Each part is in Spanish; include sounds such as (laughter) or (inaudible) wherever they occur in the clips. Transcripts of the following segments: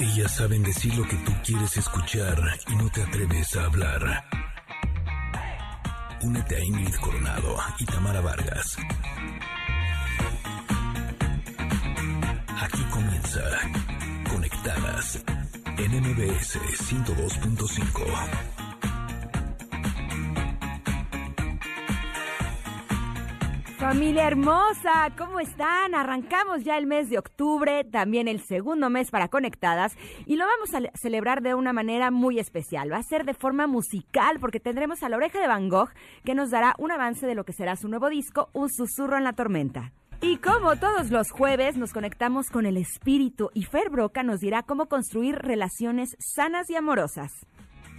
Ellas saben decir lo que tú quieres escuchar y no te atreves a hablar. Únete a Ingrid Coronado y Tamara Vargas. Aquí comienza Conectadas en MBS 102.5. Familia hermosa, ¿cómo están? Arrancamos ya el mes de octubre, también el segundo mes para Conectadas, y lo vamos a celebrar de una manera muy especial. Va a ser de forma musical, porque tendremos a la oreja de Van Gogh, que nos dará un avance de lo que será su nuevo disco, Un susurro en la tormenta. Y como todos los jueves, nos conectamos con el espíritu y Fer Broca nos dirá cómo construir relaciones sanas y amorosas.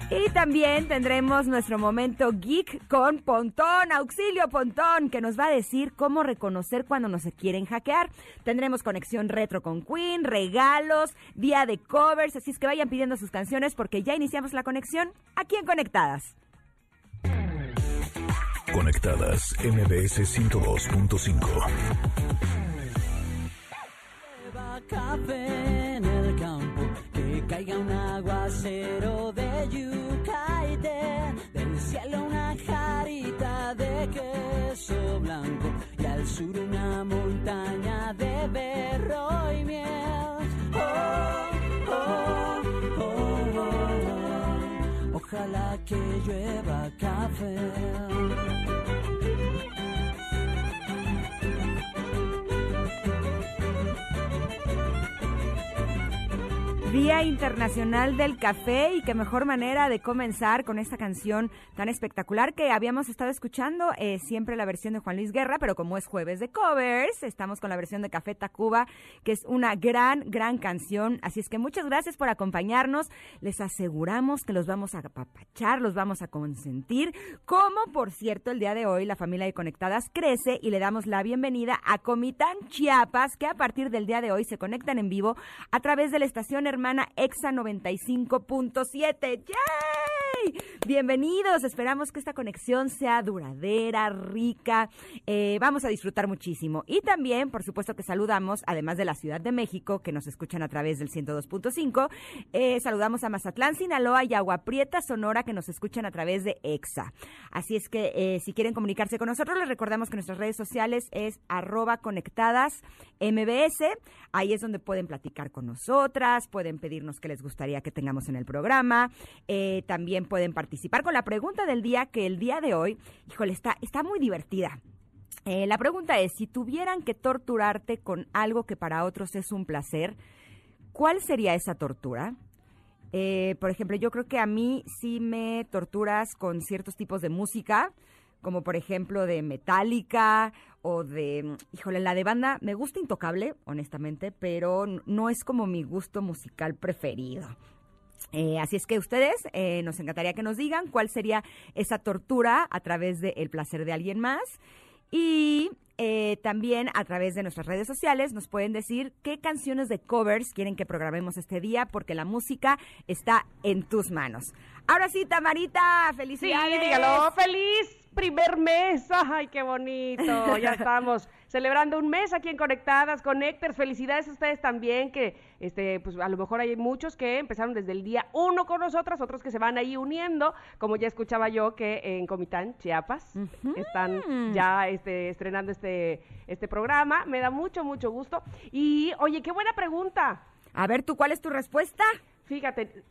Y también tendremos nuestro momento geek con Pontón, auxilio Pontón, que nos va a decir cómo reconocer cuando nos quieren hackear. Tendremos conexión retro con Queen, regalos, día de covers, así es que vayan pidiendo sus canciones porque ya iniciamos la conexión aquí en Conectadas. Conectadas MBS 102.5 caiga un aguacero de yuca y del cielo una jarita de queso blanco y al sur una montaña de berro y miel. Oh, oh, oh, Ojalá que llueva café. Día Internacional del Café y qué mejor manera de comenzar con esta canción tan espectacular que habíamos estado escuchando, eh, siempre la versión de Juan Luis Guerra, pero como es jueves de covers, estamos con la versión de Café Tacuba, que es una gran, gran canción. Así es que muchas gracias por acompañarnos. Les aseguramos que los vamos a apapachar, los vamos a consentir, como por cierto el día de hoy la familia de Conectadas crece y le damos la bienvenida a Comitán Chiapas, que a partir del día de hoy se conectan en vivo a través de la estación hermana hermana EXA 95.7. ¡Yay! Bienvenidos, esperamos que esta conexión sea duradera, rica, eh, vamos a disfrutar muchísimo. Y también, por supuesto que saludamos, además de la Ciudad de México, que nos escuchan a través del 102.5, eh, saludamos a Mazatlán, Sinaloa y Agua Prieta, Sonora, que nos escuchan a través de EXA. Así es que eh, si quieren comunicarse con nosotros, les recordamos que nuestras redes sociales es arroba conectadas MBS, ahí es donde pueden platicar con nosotras, pueden pedirnos qué les gustaría que tengamos en el programa. También pueden participar con la pregunta del día, que el día de hoy, híjole, está, está muy divertida. Eh, la pregunta es, si tuvieran que torturarte con algo que para otros es un placer, ¿cuál sería esa tortura? Eh, por ejemplo, yo creo que a mí sí me torturas con ciertos tipos de música, como por ejemplo de Metallica o de, híjole, la de banda me gusta Intocable, honestamente, pero no es como mi gusto musical preferido. Eh, así es que ustedes eh, nos encantaría que nos digan cuál sería esa tortura a través del el placer de alguien más. Y eh, también a través de nuestras redes sociales nos pueden decir qué canciones de covers quieren que programemos este día, porque la música está en tus manos. Ahora sí, Tamarita, felicidades. Sí, dígalo, feliz primer mes. Ay, qué bonito. Ya (laughs) estamos celebrando un mes aquí en Conectadas, Conecters. Felicidades a ustedes también, que este, pues a lo mejor hay muchos que empezaron desde el día uno con nosotras, otros que se van ahí uniendo, como ya escuchaba yo que en Comitán, Chiapas, están ya este, estrenando este, este programa. Me da mucho, mucho gusto. Y oye, qué buena pregunta. A ver, ¿tú cuál es tu respuesta? Fíjate,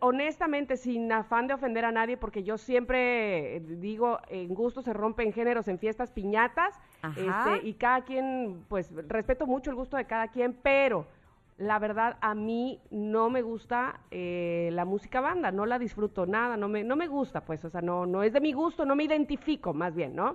honestamente, sin afán de ofender a nadie, porque yo siempre eh, digo, en gusto se rompen géneros, en fiestas, piñatas, este, y cada quien, pues respeto mucho el gusto de cada quien, pero la verdad a mí no me gusta eh, la música banda, no la disfruto nada, no me, no me gusta, pues, o sea, no, no es de mi gusto, no me identifico más bien, ¿no?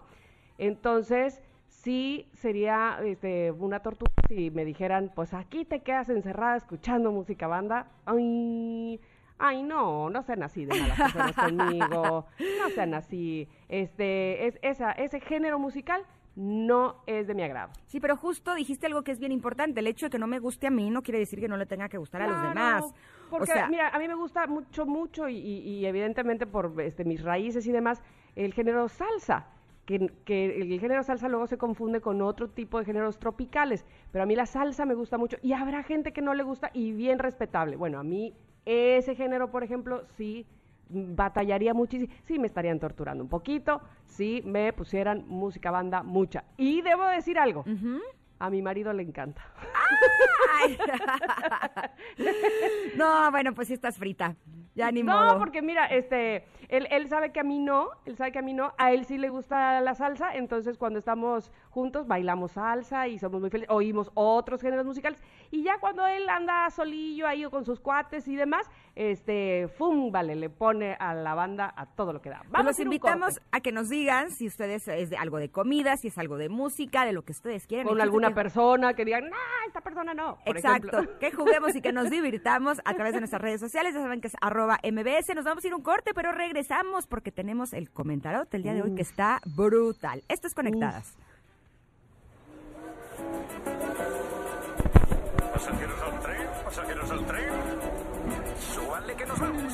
Entonces, sí sería este, una tortura si me dijeran, pues aquí te quedas encerrada escuchando música banda. Ay, ay no, no sean así de malas personas (laughs) conmigo, no sean así. Este, es, esa, ese género musical no es de mi agrado. Sí, pero justo dijiste algo que es bien importante. El hecho de que no me guste a mí no quiere decir que no le tenga que gustar a los demás. Porque, mira, a mí me gusta mucho, mucho y, y, evidentemente por este, mis raíces y demás, el género salsa. Que, que, el género salsa luego se confunde con otro tipo de géneros tropicales, pero a mí la salsa me gusta mucho y habrá gente que no le gusta y bien respetable. Bueno, a mí ese género, por ejemplo, sí batallaría muchísimo, sí me estarían torturando un poquito, si me pusieran música banda mucha. Y debo decir algo, a mi marido le encanta. (laughs) (laughs) no, bueno, pues sí estás frita. Ya ni no, porque mira, este, él, él sabe que a mí no, él sabe que a mí no, a él sí le gusta la salsa, entonces cuando estamos juntos bailamos salsa y somos muy felices, oímos otros géneros musicales, y ya cuando él anda solillo ahí o con sus cuates y demás, este, fum, vale, le pone a la banda a todo lo que da. Pues Vamos invitamos a que nos digan si ustedes es de algo de comida, si es algo de música, de lo que ustedes quieren. Con alguna persona que digan, no, esta persona no. Exacto, que juguemos y que nos (laughs) divirtamos a través de nuestras redes sociales, ya saben que es arroba mbs, nos vamos a ir un corte, pero regresamos porque tenemos el comentario del día de hoy que está brutal. Esto es Conectadas. Pasajeros al tren, pasajeros al tren. Súbanle que nos vamos.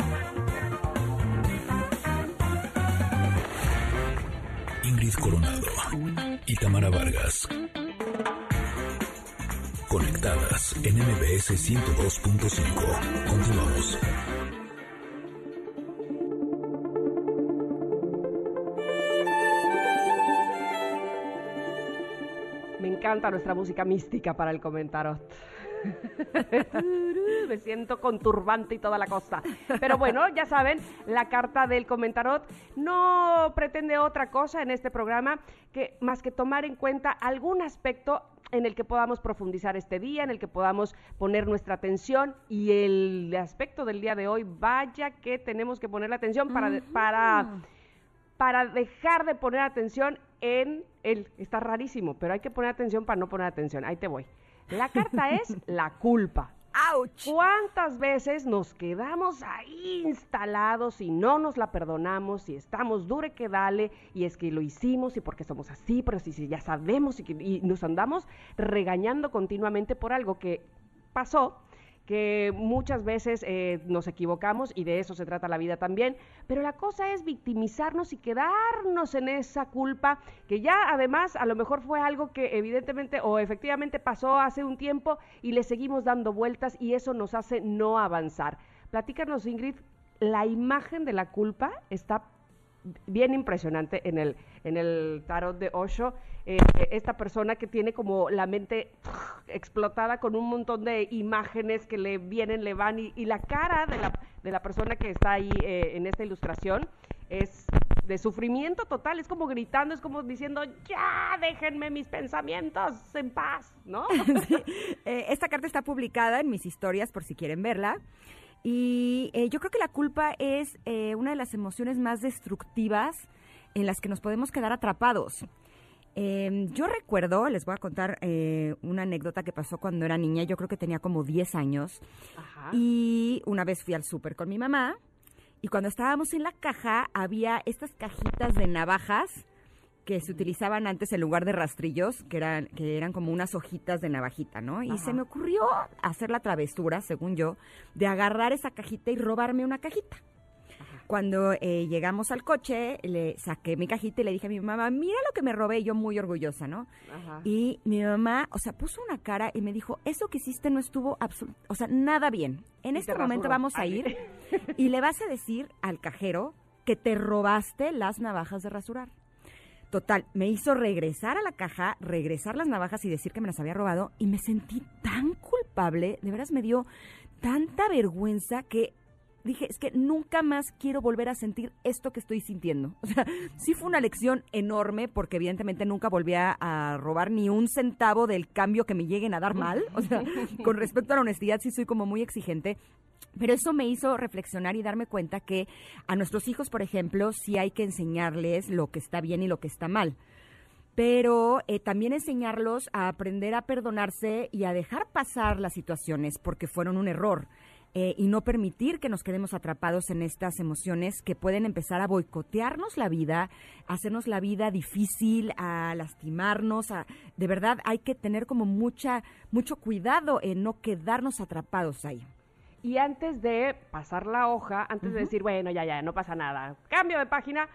Ingrid Coronado y Tamara Vargas. Conectadas en MBS 102.5. Continuamos. encanta nuestra música mística para el comentarot. (laughs) Me siento conturbante y toda la cosa. Pero bueno, ya saben, la carta del comentarot no pretende otra cosa en este programa que más que tomar en cuenta algún aspecto en el que podamos profundizar este día, en el que podamos poner nuestra atención y el aspecto del día de hoy, vaya que tenemos que poner la atención para, para, para dejar de poner atención en él. Está rarísimo, pero hay que poner atención para no poner atención. Ahí te voy. La carta es la culpa. ¡Auch! ¿Cuántas veces nos quedamos ahí instalados y no nos la perdonamos y estamos dure que dale y es que lo hicimos y porque somos así, pero si, si ya sabemos y, que, y nos andamos regañando continuamente por algo que pasó que muchas veces eh, nos equivocamos y de eso se trata la vida también, pero la cosa es victimizarnos y quedarnos en esa culpa que ya además a lo mejor fue algo que evidentemente o efectivamente pasó hace un tiempo y le seguimos dando vueltas y eso nos hace no avanzar. Platícanos Ingrid, la imagen de la culpa está bien impresionante en el, en el tarot de Osho. Eh, esta persona que tiene como la mente explotada con un montón de imágenes que le vienen, le van, y, la cara de la, de la, persona que está ahí eh, en esta ilustración es de sufrimiento total, es como gritando, es como diciendo, ya, déjenme mis pensamientos en paz, ¿no? (laughs) Eh, esta carta está publicada en mis historias por si quieren verla. Y yo creo que la culpa es una de las emociones más destructivas en las que nos podemos quedar atrapados. Em, yo recuerdo, les voy a contar eh, una anécdota que pasó cuando era niña, yo creo que tenía como 10 años, y una vez fui al súper con mi mamá, y cuando estábamos en la caja había estas cajitas de navajas que se utilizaban antes en lugar de rastrillos, que eran, que eran como unas hojitas de navajita, ¿no? Y se me ocurrió hacer la travesura, según yo, de agarrar esa cajita y robarme una cajita. Cuando eh, llegamos al coche, le saqué mi cajita y le dije a mi mamá, mira lo que me robé, yo muy orgullosa, ¿no? Y mi mamá, o sea, puso una cara y me dijo, eso que hiciste no estuvo, o sea, nada bien. En este momento vamos a ir (laughs) y le vas a decir al cajero que te robaste las navajas de rasurar. Total, me hizo regresar a la caja, regresar las navajas y decir que me las había robado y me sentí tan culpable, de veras me dio tanta vergüenza que dije, es que nunca más quiero volver a sentir esto que estoy sintiendo. (laughs) O sea, sí fue una lección enorme porque evidentemente nunca volví a, robar ni un centavo del cambio que me lleguen a dar mal. O sea, (laughs) con respecto a la honestidad sí soy como muy exigente. Pero eso me hizo reflexionar y darme cuenta que a nuestros hijos, por ejemplo, sí hay que enseñarles lo que está bien y lo que está mal pero eh, también enseñarlos a aprender a perdonarse y a dejar pasar las situaciones porque fueron un error. Eh, y no permitir que nos quedemos atrapados en estas emociones que pueden empezar a boicotearnos la vida, hacernos la vida difícil, a lastimarnos. A, de verdad hay que tener como mucha, mucho cuidado en no quedarnos atrapados ahí. Y antes de pasar la hoja, antes de decir, bueno, ya, ya, no pasa nada, cambio de página,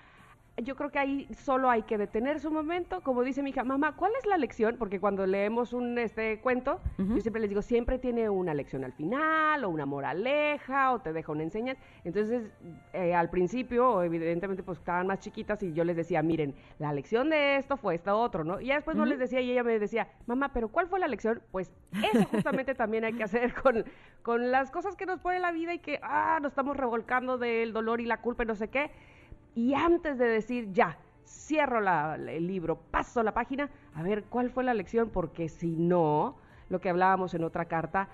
yo creo que ahí solo hay que detenerse un momento, como dice mi hija, mamá, ¿cuál es la lección? Porque cuando leemos un este cuento, yo siempre les digo, siempre tiene una lección al final, o una moraleja, o te deja una enseñanza. Entonces, eh, al principio, evidentemente, pues estaban más chiquitas y yo les decía, miren, la lección de esto fue esta otro, ¿no? Y ya después no les decía y ella me decía, mamá, pero ¿cuál fue la lección? Pues eso justamente (laughs) también hay que hacer con, con las cosas que nos pone la vida y que, ah, nos estamos revolcando del dolor y la culpa y no sé qué y antes de decir ya, cierro el libro, paso la página, a ver cuál fue la lección, porque si no, lo que hablábamos en otra carta,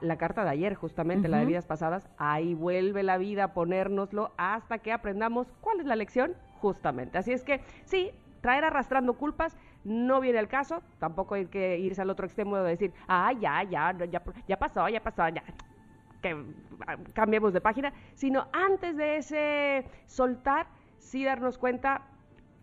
la carta de ayer justamente, la de vidas pasadas, ahí vuelve la vida a ponérnoslo hasta que aprendamos cuál es la lección justamente. Así es que sí, traer arrastrando culpas no viene al caso, tampoco hay que irse al otro extremo de decir, ah, ya, ya, ya, ya pasó, ya pasó, ya, que ah, cambiemos de página, sino antes de ese soltar, sí darnos cuenta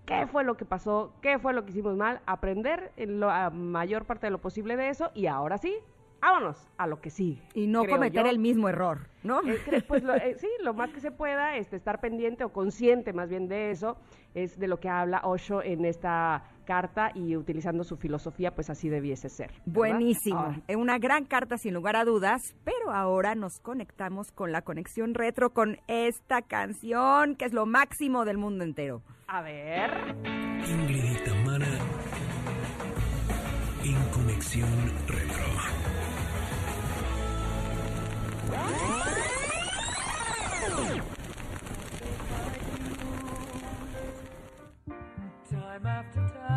qué fue lo que pasó, qué fue lo que hicimos mal, aprender en la mayor parte de lo posible de eso y ahora sí, vámonos a lo que sigue. Y no cometer el mismo error, ¿no? pues eh, sí, lo más que se pueda, este, estar pendiente o consciente más bien de eso, es de lo que habla Osho en esta carta y utilizando su filosofía, pues así debiese ser. Buenísimo. Una gran carta sin lugar a dudas, pero ahora nos conectamos con la conexión retro con esta canción que es lo máximo del mundo entero. A ver. Ingrid y Tamara en conexión retro. Time after time,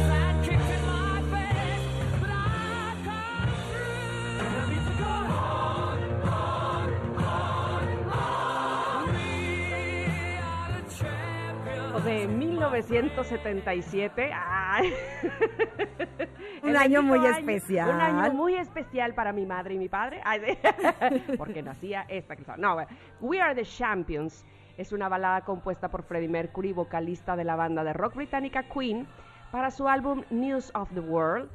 1977. Ay. (laughs) Un año muy especial. Un año muy especial para mi madre y mi padre. Ay, sí. (laughs) porque nacía esta canción. No, bueno. We Are the Champions es una balada compuesta por Freddie Mercury, vocalista de la banda de rock británica Queen, para su álbum News of the World.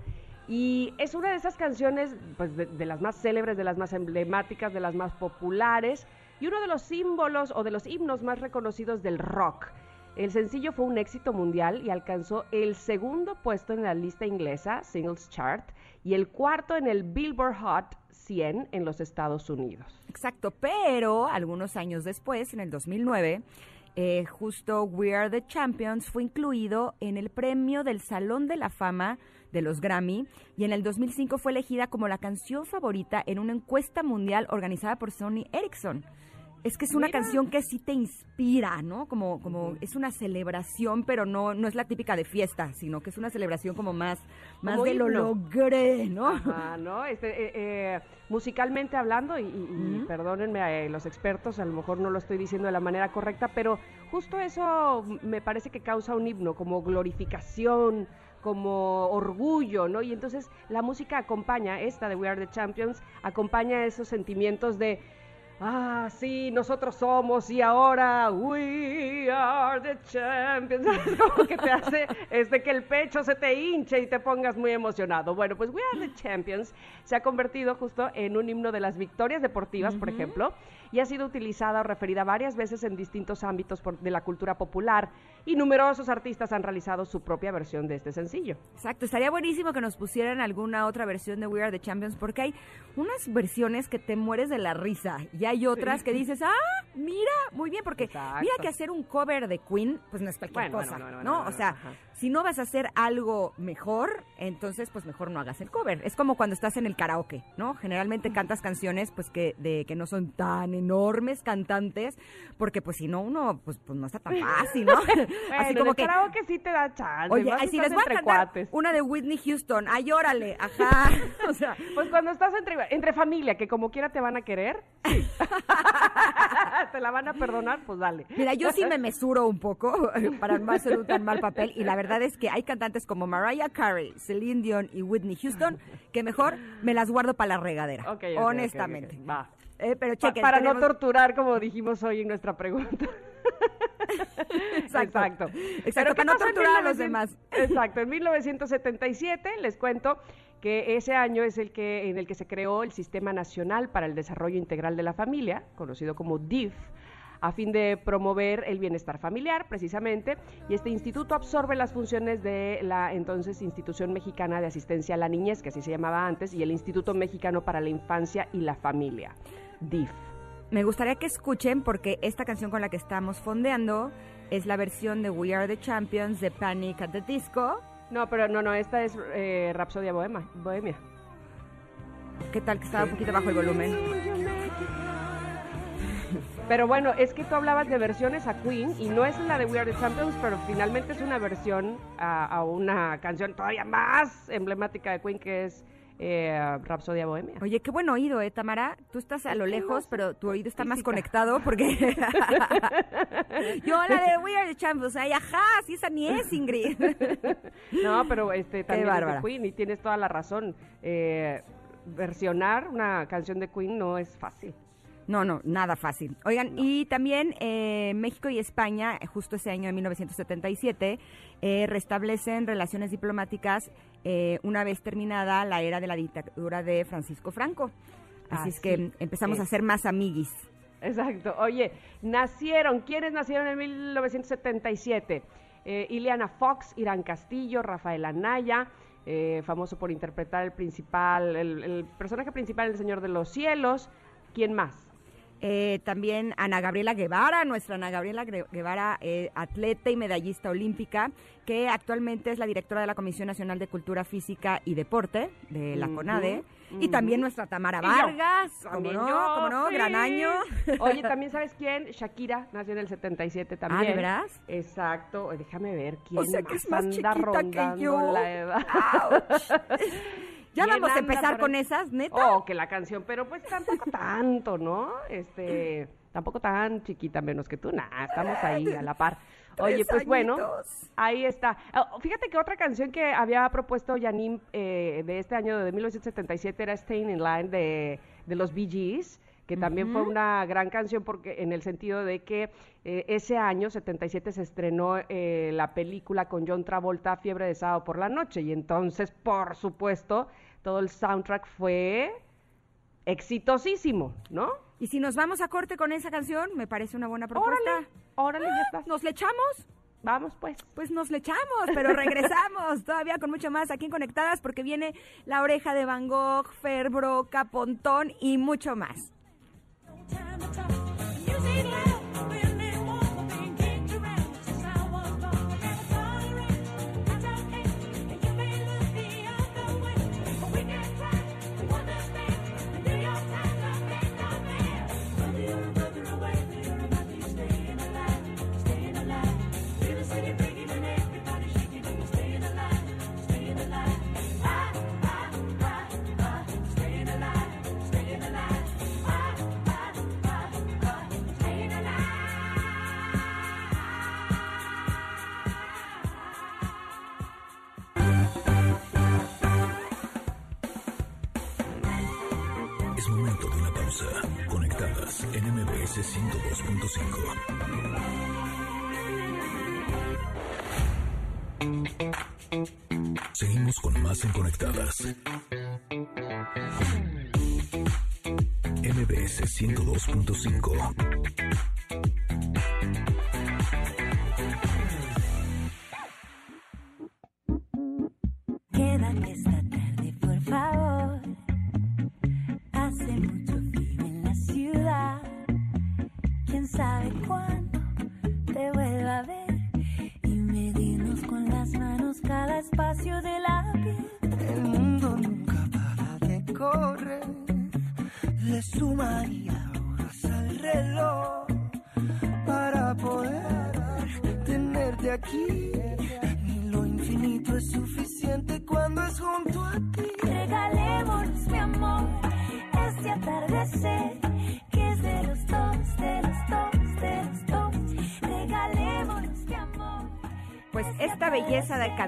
Y es una de esas canciones, pues, de, de las más célebres, de las más emblemáticas, de las más populares, y uno de los símbolos o de los himnos más reconocidos del rock. El sencillo fue un éxito mundial y alcanzó el segundo puesto en la lista inglesa, Singles Chart, y el cuarto en el Billboard Hot 100 en los Estados Unidos. Exacto, pero algunos años después, en el 2009, eh, justo We Are the Champions fue incluido en el premio del Salón de la Fama de los Grammy y en el 2005 fue elegida como la canción favorita en una encuesta mundial organizada por Sony Ericsson. Es que es una Mira. canción que sí te inspira, ¿no? Como, como es una celebración, pero no, no es la típica de fiesta, sino que es una celebración como más, más Como de lo logré, ¿no? Ajá, (laughs) ¿no? Este, eh, eh, musicalmente hablando, y, y- perdónenme eh, los expertos, a lo mejor no lo estoy diciendo de la manera correcta, pero justo eso me parece que causa un himno, como glorificación, como orgullo, ¿no? Y entonces la música acompaña, esta de We Are the Champions, acompaña esos sentimientos de ah, sí, nosotros somos y ahora we are the champions. (laughs) Como que te hace este, que el pecho se te hinche y te pongas muy emocionado. Bueno, pues we are the champions se ha convertido justo en un himno de las victorias deportivas, por ejemplo, y ha sido utilizada o referida varias veces en distintos ámbitos de la cultura popular y numerosos artistas han realizado su propia versión de este sencillo. Exacto, estaría buenísimo que nos pusieran alguna otra versión de We Are the Champions porque hay unas versiones que te mueres de la risa y hay otras que dices, ah, mira, muy bien, porque mira que hacer un cover de Queen, pues no es cualquier cosa, no, O sea, si no vas a hacer algo mejor, entonces pues mejor no hagas el cover. Es como cuando estás en el karaoke, ¿no? Generalmente cantas canciones pues que de que no son tan enormes cantantes, porque pues si no uno pues, pues no está tan (laughs) fácil, ¿no? Así como el que karaoke sí te da chance. Oye, si les voy a cantar una de Whitney Houston, ay, órale, ajá. (laughs) o sea, pues cuando estás entre, entre familia, que como quiera te van a querer, (laughs) te la van a perdonar, pues dale. Mira, yo sí me mesuro un poco (laughs) para no hacer un tan mal papel y la verdad verdad es que hay cantantes como Mariah Carey, Celine Dion y Whitney Houston que mejor me las guardo para la regadera. honestamente. Va. Eh, pero chequen, para no torturar, como dijimos hoy en nuestra pregunta. (laughs) Exacto. Exacto, para no torturar a los demás. Exacto. En 1977, les cuento que ese año es el que en el que se creó el Sistema Nacional para el Desarrollo Integral de la Familia, conocido como DIF a fin de promover el bienestar familiar, precisamente, y este instituto absorbe las funciones de la entonces Institución Mexicana de Asistencia a la Niñez, que así se llamaba antes, y el Instituto Mexicano para la Infancia y la Familia, DIF. Me gustaría que escuchen porque esta canción con la que estamos fondeando es la versión de We Are the Champions de Panic at the Disco. No, pero no, no, esta es eh, Rapsodia Bohemia. Bohemia. ¿Qué tal que estaba un poquito bajo el volumen? Pero bueno, es que tú hablabas de versiones a Queen y no es la de We Are the Champions, pero finalmente es una versión a, una canción todavía más emblemática de Queen que es eh, Rapsodia Bohemia. Oye, qué buen oído, ¿eh, Tamara? Tú estás a lo lejos, pero tu oído está más conectado porque... (laughs) Yo la de We Are the Champions, ay, ajá, sí, esa ni es, Ingrid. (laughs) no, pero este, también es de Queen y tienes toda la razón. Eh, versionar una canción de Queen no es fácil. No, no, nada fácil. Oigan, y también eh, México y España, justo ese año de 1977, eh, restablecen relaciones diplomáticas eh, una vez terminada la era de la dictadura de Francisco Franco. Así, es que empezamos a ser más amiguis. Exacto. Oye, nacieron, ¿quiénes nacieron en 1977? Ileana Fox, Irán Castillo, Rafael Anaya, famoso por interpretar el principal, el, el personaje principal, el Señor de los Cielos. ¿Quién más? Eh, también Ana Gabriela Guevara, nuestra Ana Gabriela Guevara, eh, atleta y medallista olímpica, que actualmente es la directora de la Comisión Nacional de Cultura Física y Deporte de la CONADE. Y también nuestra Tamara Vargas, como no, como no, gran año. Oye, (laughs) también sabes quién, Shakira nació en el 77 también. Ah, ¿de verdad? Exacto, déjame ver quién o sea, que es más anda rondando que yo. la edad. (laughs) Ya vamos a empezar con esas, neta. Oh, que la canción, pero pues tampoco tanto, ¿no? Este, tampoco tan chiquita menos que tú, nada, estamos ahí a la par. (laughs) Oye, pues bueno, ahí está. Oh, fíjate que otra canción que había propuesto Janine eh, de este año de 1977 era Staying in Line de, de los Bee Gees que también fue una gran canción porque en el sentido de que eh, ese año 77 se estrenó eh, la película con John Travolta Fiebre de sábado por la noche y entonces por supuesto todo el soundtrack fue exitosísimo, ¿no? Y si nos vamos a corte con esa canción, me parece una buena propuesta. Órale, órale, ya está. ¿Nos le echamos? Vamos pues. Pues nos le echamos, pero (laughs) regresamos todavía con mucho más aquí en Conectadas porque viene La Oreja de Van Gogh, Ferbro, Capontón y mucho más. En MBS 102.5. Seguimos con más en Conectadas. MBS 102.5.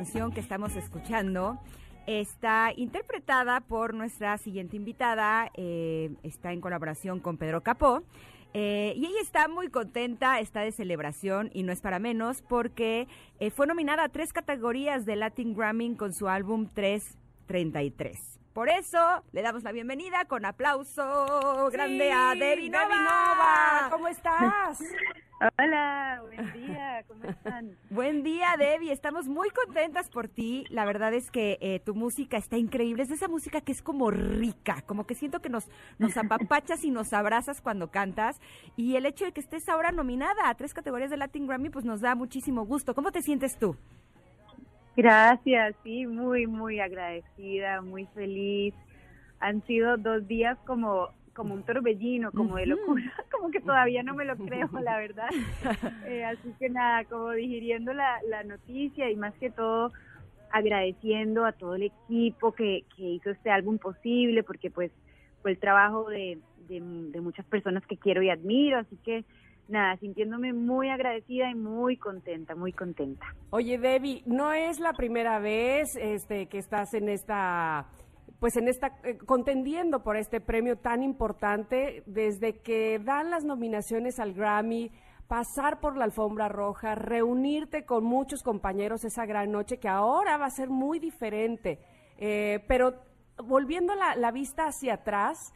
que estamos escuchando está interpretada por nuestra siguiente invitada, eh, está en colaboración con Pedro Capó. eh, y ella está muy contenta, está de celebración y no es para menos porque eh, fue nominada a tres categorías de Latin Grammy con su álbum 333. Por eso le damos la bienvenida con aplauso grande a Debbie Nova. Debbie Nova, ¿cómo estás? Hola, buen día, ¿cómo están? Buen día, Debbie. Estamos muy contentas por ti. La verdad es que eh, tu música está increíble. Es de esa música que es como rica, como que siento que nos, nos apapachas y nos abrazas cuando cantas. Y el hecho de que estés ahora nominada a tres categorías de Latin Grammy, pues nos da muchísimo gusto. ¿Cómo te sientes tú? Gracias, sí, muy, muy agradecida, muy feliz. Han sido dos días como como un torbellino, como de locura, (laughs) como que todavía no me lo creo, la (laughs) verdad. Eh, así que nada, como digiriendo la, la noticia y más que todo agradeciendo a todo el equipo que, que hizo este álbum posible, porque pues fue el trabajo de, de, de muchas personas que quiero y admiro, así que nada, sintiéndome muy agradecida y muy contenta, muy contenta. Oye, Debbie, no es la primera vez este, que estás en esta, pues en esta, eh, contendiendo por este premio tan importante, desde que dan las nominaciones al Grammy, pasar por la alfombra roja, reunirte con muchos compañeros esa gran noche que ahora va a ser muy diferente. Eh, pero volviendo la, la vista hacia atrás,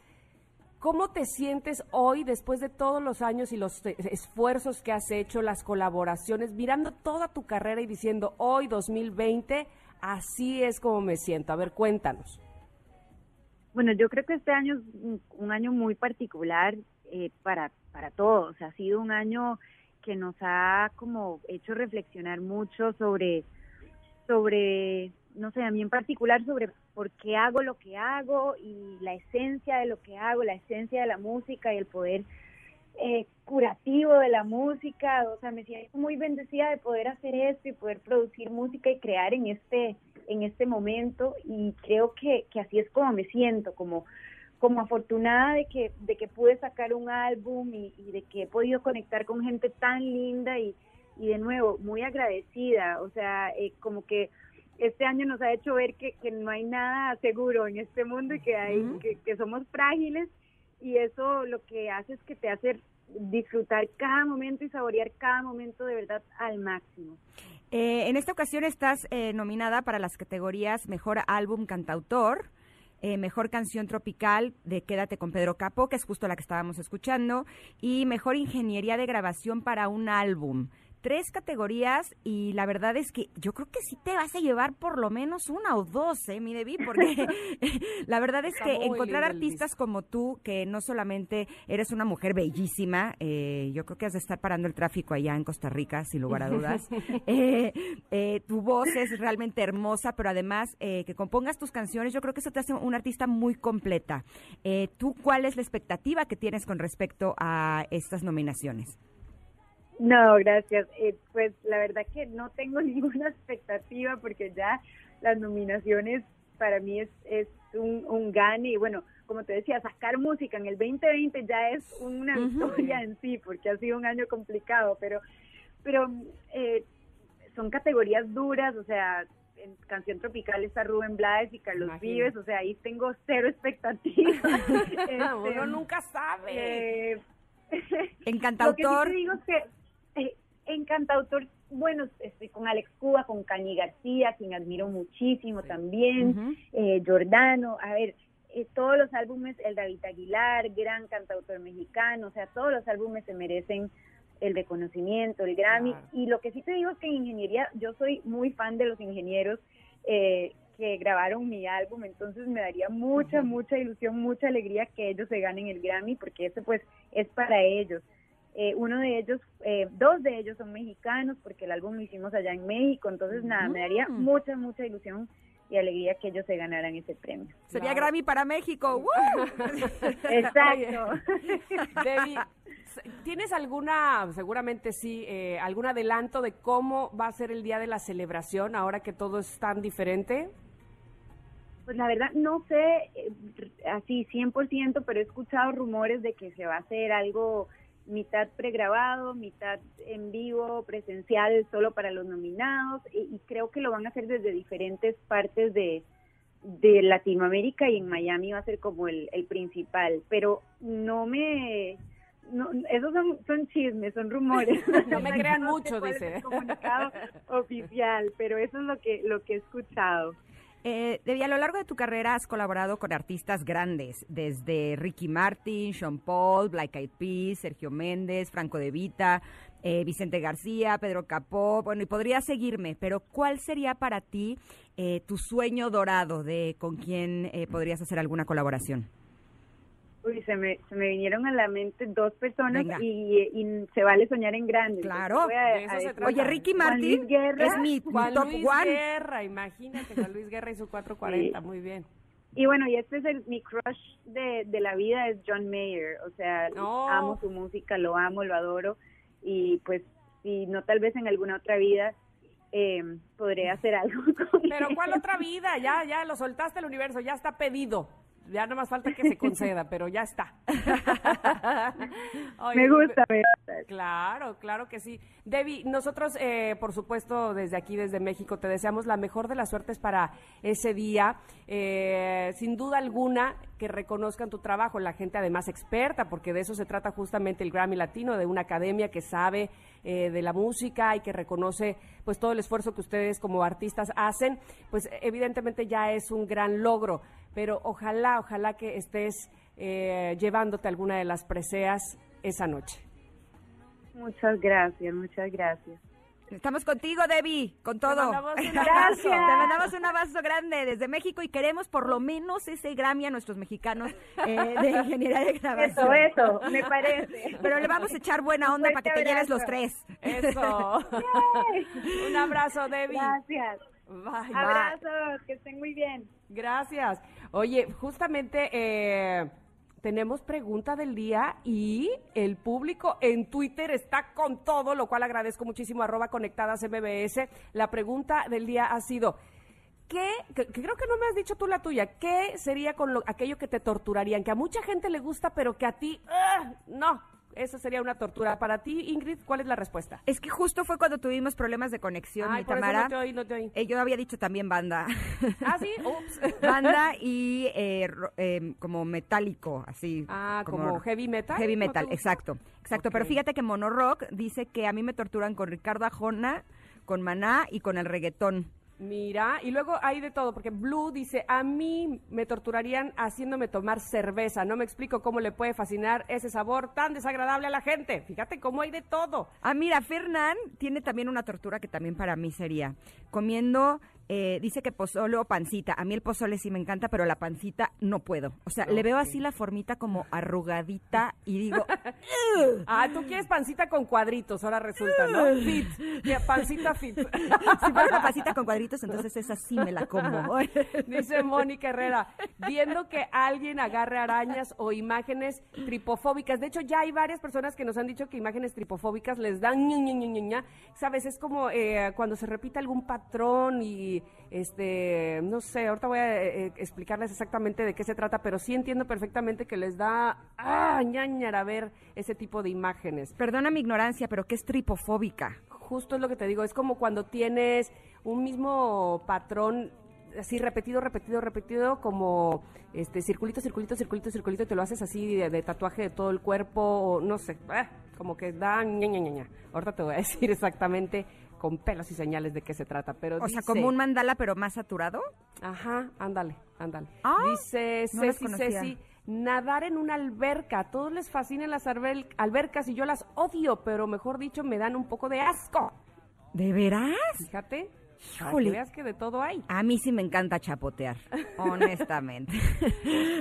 ¿Cómo te sientes hoy después de todos los años y los eh, esfuerzos que has hecho, las colaboraciones, mirando toda tu carrera y diciendo hoy 2020, así es como me siento? A ver, cuéntanos. Bueno, yo creo que este año es un año muy particular eh, para, para todos. Ha sido un año que nos ha como hecho reflexionar mucho sobre, sobre, no sé, a mí en particular sobre por qué hago lo que hago y la esencia de lo que hago, la esencia de la música y el poder eh, curativo de la música. O sea, me siento muy bendecida de poder hacer esto y poder producir música y crear en este en este momento y creo que, que así es como me siento, como como afortunada de que de que pude sacar un álbum y, y de que he podido conectar con gente tan linda y, y de nuevo muy agradecida, o sea, eh, como que este año nos ha hecho ver que, que no hay nada seguro en este mundo y que hay que, que somos frágiles y eso lo que hace es que te hace disfrutar cada momento y saborear cada momento de verdad al máximo. Eh, en esta ocasión estás eh, nominada para las categorías Mejor Álbum Cantautor, eh, Mejor Canción Tropical de Quédate con Pedro Capo, que es justo la que estábamos escuchando, y Mejor Ingeniería de Grabación para un álbum. Tres categorías y la verdad es que yo creo que sí te vas a llevar por lo menos una o dos, ¿eh, mi Debbie? Porque (laughs) (laughs) la verdad es que encontrar artistas como tú, que no solamente eres una mujer bellísima, eh, yo creo que has de estar parando el tráfico allá en Costa Rica, sin lugar a dudas. (laughs) Eh, eh, tu voz es realmente hermosa, pero además eh, que compongas tus canciones, yo creo que eso te hace una artista muy completa. Eh, ¿Tú cuál es la expectativa que tienes con respecto a estas nominaciones? No, gracias. Eh, pues la verdad que no tengo (laughs) ninguna expectativa porque ya las nominaciones para mí es, es un, un gane y bueno, como te decía, sacar música en el 2020 ya es una victoria en sí porque ha sido un año complicado, pero, pero eh, son categorías duras, o sea, en canción tropical está Rubén Blades y Carlos Vives, o sea, ahí tengo cero expectativas. (laughs) Uno este, nunca sabe. Eh. (laughs) Lo que sí digo es que eh, encantautor, bueno, estoy con Alex Cuba, con Cani García, quien admiro muchísimo también, eh, Jordano, a ver, eh, todos los álbumes, el David Aguilar, gran cantautor mexicano, o sea, todos los álbumes se merecen el reconocimiento, el Grammy. Y lo que sí te digo es que en ingeniería, yo soy muy fan de los ingenieros eh, que grabaron mi álbum, entonces me daría mucha, mucha ilusión, mucha alegría que ellos se ganen el Grammy, porque eso pues es para ellos. Eh, uno de ellos, eh, dos de ellos son mexicanos, porque el álbum lo hicimos allá en México, entonces nada, me daría mm. mucha, mucha ilusión y alegría que ellos se ganaran ese premio. Sería Grammy para México. (laughs) Exacto. Debbie, ¿tienes alguna, seguramente sí, eh, algún adelanto de cómo va a ser el día de la celebración ahora que todo es tan diferente? Pues la verdad no sé eh, así 100%, pero he escuchado rumores de que se va a hacer algo mitad pregrabado, mitad en vivo, presencial solo para los nominados y, creo que lo van a hacer desde diferentes partes de, de Latinoamérica y en Miami va a ser como el, el principal, pero no me... No, esos son, son chismes, son rumores. (laughs) No me (laughs) crean mucho, dice. comunicado oficial, pero eso es lo que lo que he escuchado. Eh, a lo largo de tu carrera has colaborado con artistas grandes, desde Ricky Martin, Sean Paul, Black Eyed Peas, Sergio Méndez, Franco De Vita, eh, Vicente García, Pedro Capó, bueno, y podría seguirme, pero ¿cuál sería para ti eh, tu sueño dorado de con quién eh, podrías hacer alguna colaboración? Uy, se me, se me vinieron a la mente dos personas y, se vale soñar en grande. Claro. Oye, Ricky Martin es mi Juan top Luis Guerra, imagínate, Juan Luis Guerra y su 440, muy bien. Y bueno, y este es el, mi crush de, de la vida, es John Mayer. O sea, amo su música, lo amo, lo adoro. Y pues, si no tal vez en alguna otra vida, eh, podré hacer algo con Pero ¿cuál otra vida? Ya, ya lo soltaste el universo, ya está pedido ya no más falta que se conceda, (laughs) pero ya está. (laughs) Me gusta ver. Claro, claro que sí. Debbie, nosotros, eh, por supuesto, desde aquí, desde México, te deseamos la mejor de las suertes para ese día. Eh, sin duda alguna, que reconozcan tu trabajo, la gente además experta, porque de eso se trata justamente el Grammy Latino, de una academia que sabe eh, de la música y que reconoce pues todo el esfuerzo que ustedes como artistas hacen, pues evidentemente ya es un gran logro pero ojalá, ojalá que estés eh, llevándote alguna de las preseas esa noche. Muchas gracias, muchas gracias. Estamos contigo, Debbie, con todo. Te Gracias. (laughs) Te mandamos un abrazo grande desde México y queremos por lo menos ese Grammy a nuestros mexicanos eh, de (laughs) ingeniería de grabación. Eso, eso, (laughs) me parece. Pero le vamos a echar buena onda para que te lleves los tres. Eso. un abrazo, Debbie. Gracias. Bye, Abrazos, que estén muy bien. Gracias. Oye, justamente eh, tenemos pregunta del día y el público en Twitter está con todo, lo cual agradezco muchísimo, arroba conectadas MBS. La pregunta del día ha sido, ¿qué, creo que no me has dicho tú la tuya, qué sería con lo, aquello que te torturarían, que a mucha gente le gusta, pero que a ti, ¡ah! no, eso sería una tortura. Para ti, Ingrid, ¿cuál es la respuesta? Es que justo fue cuando tuvimos problemas de conexión, Ay, por Tamara. no te oí, no te oí. Eh, yo había dicho también banda. (laughs) Ah, sí, ups. (laughs) banda y eh, em, como metálico, así. Ah, como, heavy metal. Heavy metal, exacto. Exacto, pero fíjate que Monorock dice que a mí me torturan con Ricardo Ajona, con Maná y con el reggaetón. Mira, y luego hay de todo, porque Blue dice, a mí me torturarían haciéndome tomar cerveza. No me explico cómo le puede fascinar ese sabor tan desagradable a la gente. Fíjate cómo hay de todo. Ah, mira, Fernán tiene también una tortura que también para mí sería comiendo eh, dice que pozole o pancita. A mí el pozole sí me encanta, pero la pancita no puedo. O sea, le veo así la formita como arrugadita y digo... (laughs) ah, tú quieres pancita con cuadritos, ahora resulta, ¿no? Fit. pancita fit. (laughs) si fuera la pancita con cuadritos, entonces esa sí me la como. (laughs) dice Mónica Herrera, viendo que alguien agarre arañas o imágenes tripofóbicas. De hecho, ya hay varias personas que nos han dicho que imágenes tripofóbicas les dan ña, ¿Sabes? Es como eh, cuando se repite algún patrón y este, no sé, ahorita voy a eh, eh, explicarles exactamente de qué se trata, pero sí entiendo perfectamente que les da ah, ñañara ver ese tipo de imágenes. Perdona mi ignorancia, pero ¿qué es tripofóbica? justo es lo que te digo, es como cuando tienes un mismo patrón así repetido, repetido, repetido, como este circulito, circulito, circulito, circulito, y te lo haces así de, tatuaje de todo el cuerpo, o no sé, ah, como que da ña, ña, ña, Ahorita te voy a (laughs) decir exactamente con pelos y señales de qué se trata, pero O sea, como un mandala pero más saturado. Ajá, ándale, ándale. Ah, dice Ceci, Ceci, nadar en una alberca. A todos les fascinan las albercas y yo las odio, pero mejor dicho, me dan un poco de asco. ¿De veras? Fíjate. Híjole. veas que de todo hay. A mí sí me encanta chapotear, (laughs) honestamente.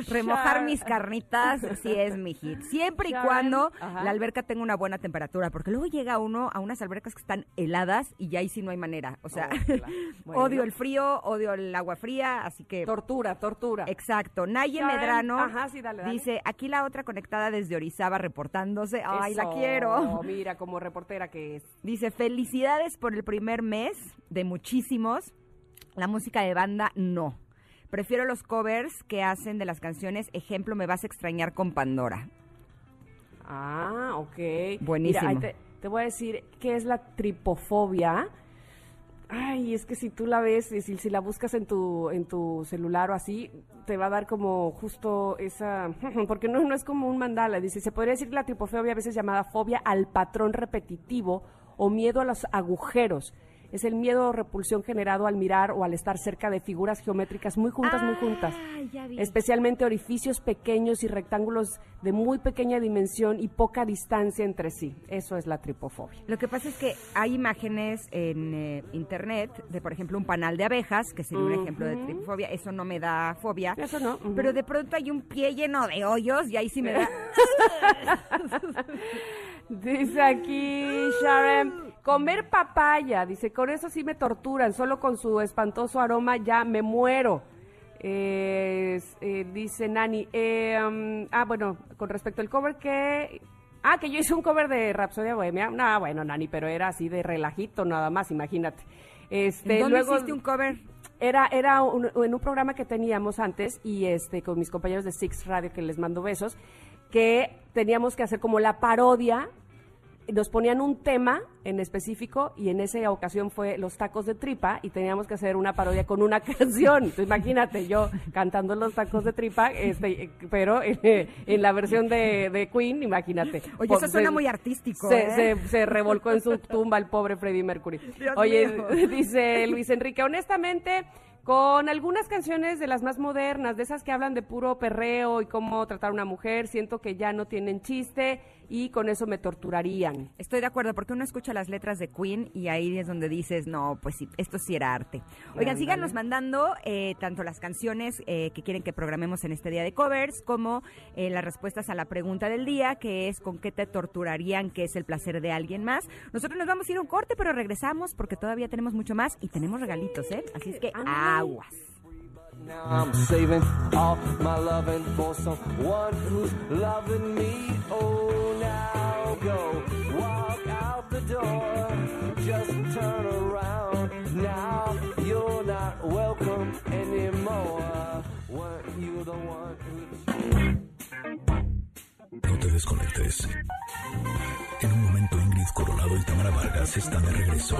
Remojar mis carnitas sí es mi hit. Siempre y cuando la alberca tenga una buena temperatura, porque luego llega uno a unas albercas que están heladas y ya ahí sí no hay manera. O sea, (laughs) odio el frío, odio el agua fría, así que... Tortura, tortura. Exacto. Naye Medrano dice, aquí la otra conectada desde Orizaba reportándose. Ay, la quiero. Mira, como reportera que es. Dice, felicidades por el primer mes de muchísimos muchísimos. La música de banda, no. Prefiero los covers que hacen de las canciones. Ejemplo, Me vas a extrañar con Pandora. Ah, ok. Buenísimo. te, voy a decir qué es la tripofobia. Ay, es que si tú la ves, si, si la buscas en tu, en tu celular o así, te va a dar como justo esa, (laughs) porque no, no es como un mandala, dice, se podría decir la tripofobia a veces llamada fobia al patrón repetitivo o miedo a los agujeros es el miedo o repulsión generado al mirar o al estar cerca de figuras geométricas muy juntas, muy juntas. Especialmente orificios pequeños y rectángulos de muy pequeña dimensión y poca distancia entre sí. Eso es la tripofobia. Lo que pasa es que hay imágenes en eh, internet de, por ejemplo, un panal de abejas, que sería un ejemplo de tripofobia. Eso no me da fobia. Eso no. Pero de pronto hay un pie lleno de hoyos y ahí sí me da. (laughs) Dice aquí Sharon, comer papaya, dice, con eso sí me torturan, solo con su espantoso aroma ya me muero. Eh, dice Nani, eh, um, ah, bueno, con respecto al cover que... Ah, que yo hice un cover de Rapsodia Bohemia. No, bueno, Nani, pero era así de relajito nada más, imagínate. Este, ¿Dónde luego, hiciste un cover? Era, era en un programa que teníamos antes y este con mis compañeros de Six Radio, que les mando besos, que teníamos que hacer como la parodia nos ponían un tema en específico y en esa ocasión fue los tacos de tripa y teníamos que hacer una parodia con una (laughs) canción. imagínate yo cantando los tacos de tripa, este, pero (laughs) en la versión de, Queen, imagínate. Oye, eso suena muy artístico. Se, ¿eh? se, revolcó en su tumba el pobre Freddie Mercury. (laughs) Oye, dice Luis Enrique, honestamente con algunas canciones de las más modernas, de esas que hablan de puro perreo y cómo tratar a una mujer, siento que ya no tienen chiste y con eso me torturarían. Estoy de acuerdo, porque uno escucha las letras de Queen y ahí es donde dices, no, pues sí, esto sí era arte. Oigan, síganos mandando eh, tanto las canciones eh, que quieren que programemos en este día de covers, como eh, las respuestas a la pregunta del día, que es con qué te torturarían, qué es el placer de alguien más. Nosotros nos vamos a ir a un corte, pero regresamos porque todavía tenemos mucho más y tenemos regalitos, ¿eh? Así es que aguas. No te desconectes. En un momento Ingrid Coronado y Tamara Vargas están de regreso.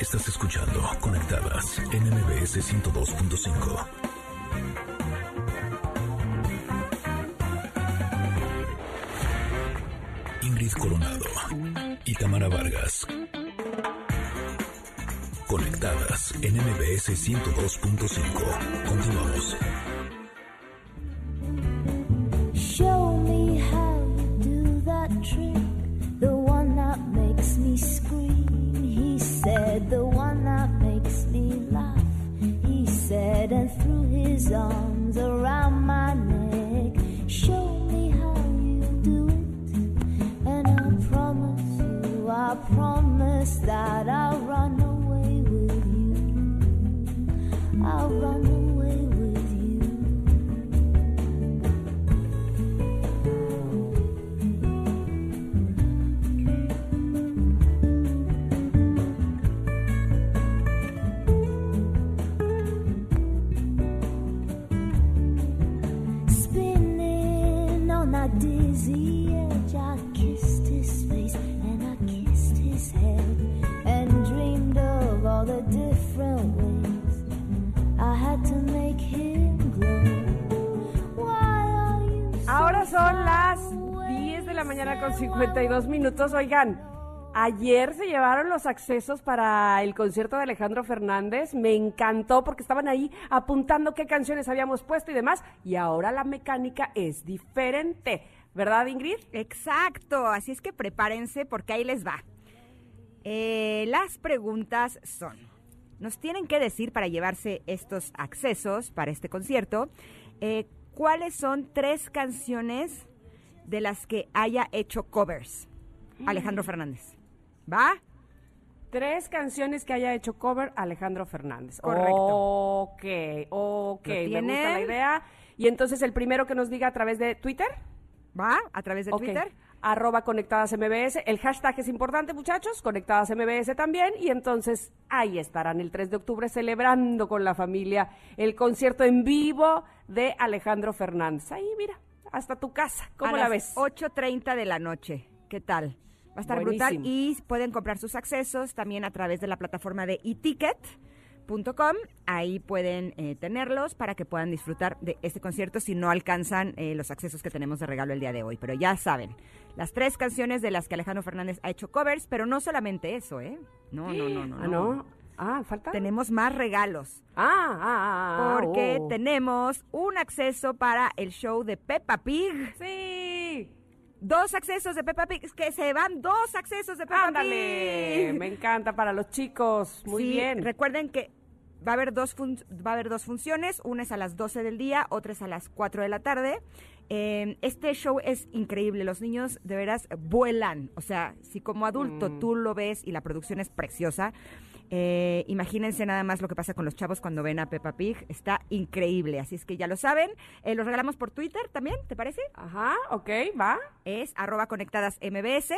Estás escuchando Conectadas en MBS 102.5. Ingrid Coronado y Tamara Vargas. Conectadas en MBS 102.5. Continuamos. 52 minutos. Oigan, ayer se llevaron los accesos para el concierto de Alejandro Fernández. Me encantó porque estaban ahí apuntando qué canciones habíamos puesto y demás. Y ahora la mecánica es diferente. ¿Verdad, Ingrid? Exacto, así es que prepárense porque ahí les va. Eh, las preguntas son, nos tienen que decir para llevarse estos accesos para este concierto, eh, cuáles son tres canciones de las que haya hecho covers Alejandro Fernández. ¿Va? Tres canciones que haya hecho cover Alejandro Fernández. Correcto. Ok, ok, ¿Lo me gusta la idea. Y entonces el primero que nos diga a través de Twitter. ¿Va? A través de. Twitter. Arroba conectadas MBS. El hashtag es importante, muchachos. Conectadas MBS también. Y entonces ahí estarán el 3 de octubre celebrando con la familia el concierto en vivo de Alejandro Fernández. Ahí, mira, hasta tu casa. ¿Cómo a la las ves? 8.30 de la noche. ¿Qué tal? Va a estar brutal y pueden comprar sus accesos también a través de la plataforma de eticket.com. Ahí pueden eh, tenerlos para que puedan disfrutar de este concierto si no alcanzan eh, los accesos que tenemos de regalo el día de hoy. Pero ya saben, las tres canciones de las que Alejandro Fernández ha hecho covers, pero no solamente eso, ¿eh? No, no, no, no. Ah, ¿no? Ah, ¿falta? Tenemos más regalos. Ah, ah, ah, ah, Porque oh. tenemos un acceso para el show de Peppa Pig. Sí. Dos accesos de Peppa Pig, que se van dos accesos de Peppa Ándale, Pig. me encanta para los chicos. Muy Sí, bien. Recuerden que va a haber dos fun- va a haber dos funciones, una es a las 12 del día, otra es a las 4 de la tarde. Eh, este show es increíble, los niños de veras vuelan, o sea, si como adulto Mm. tú lo ves y la producción es preciosa, eh, imagínense nada más lo que pasa con los chavos cuando ven a Peppa Pig, está increíble, así es que ya lo saben, Eh, los regalamos por Twitter también, ¿te parece? Ajá, ok, va. es arroba conectadas MBS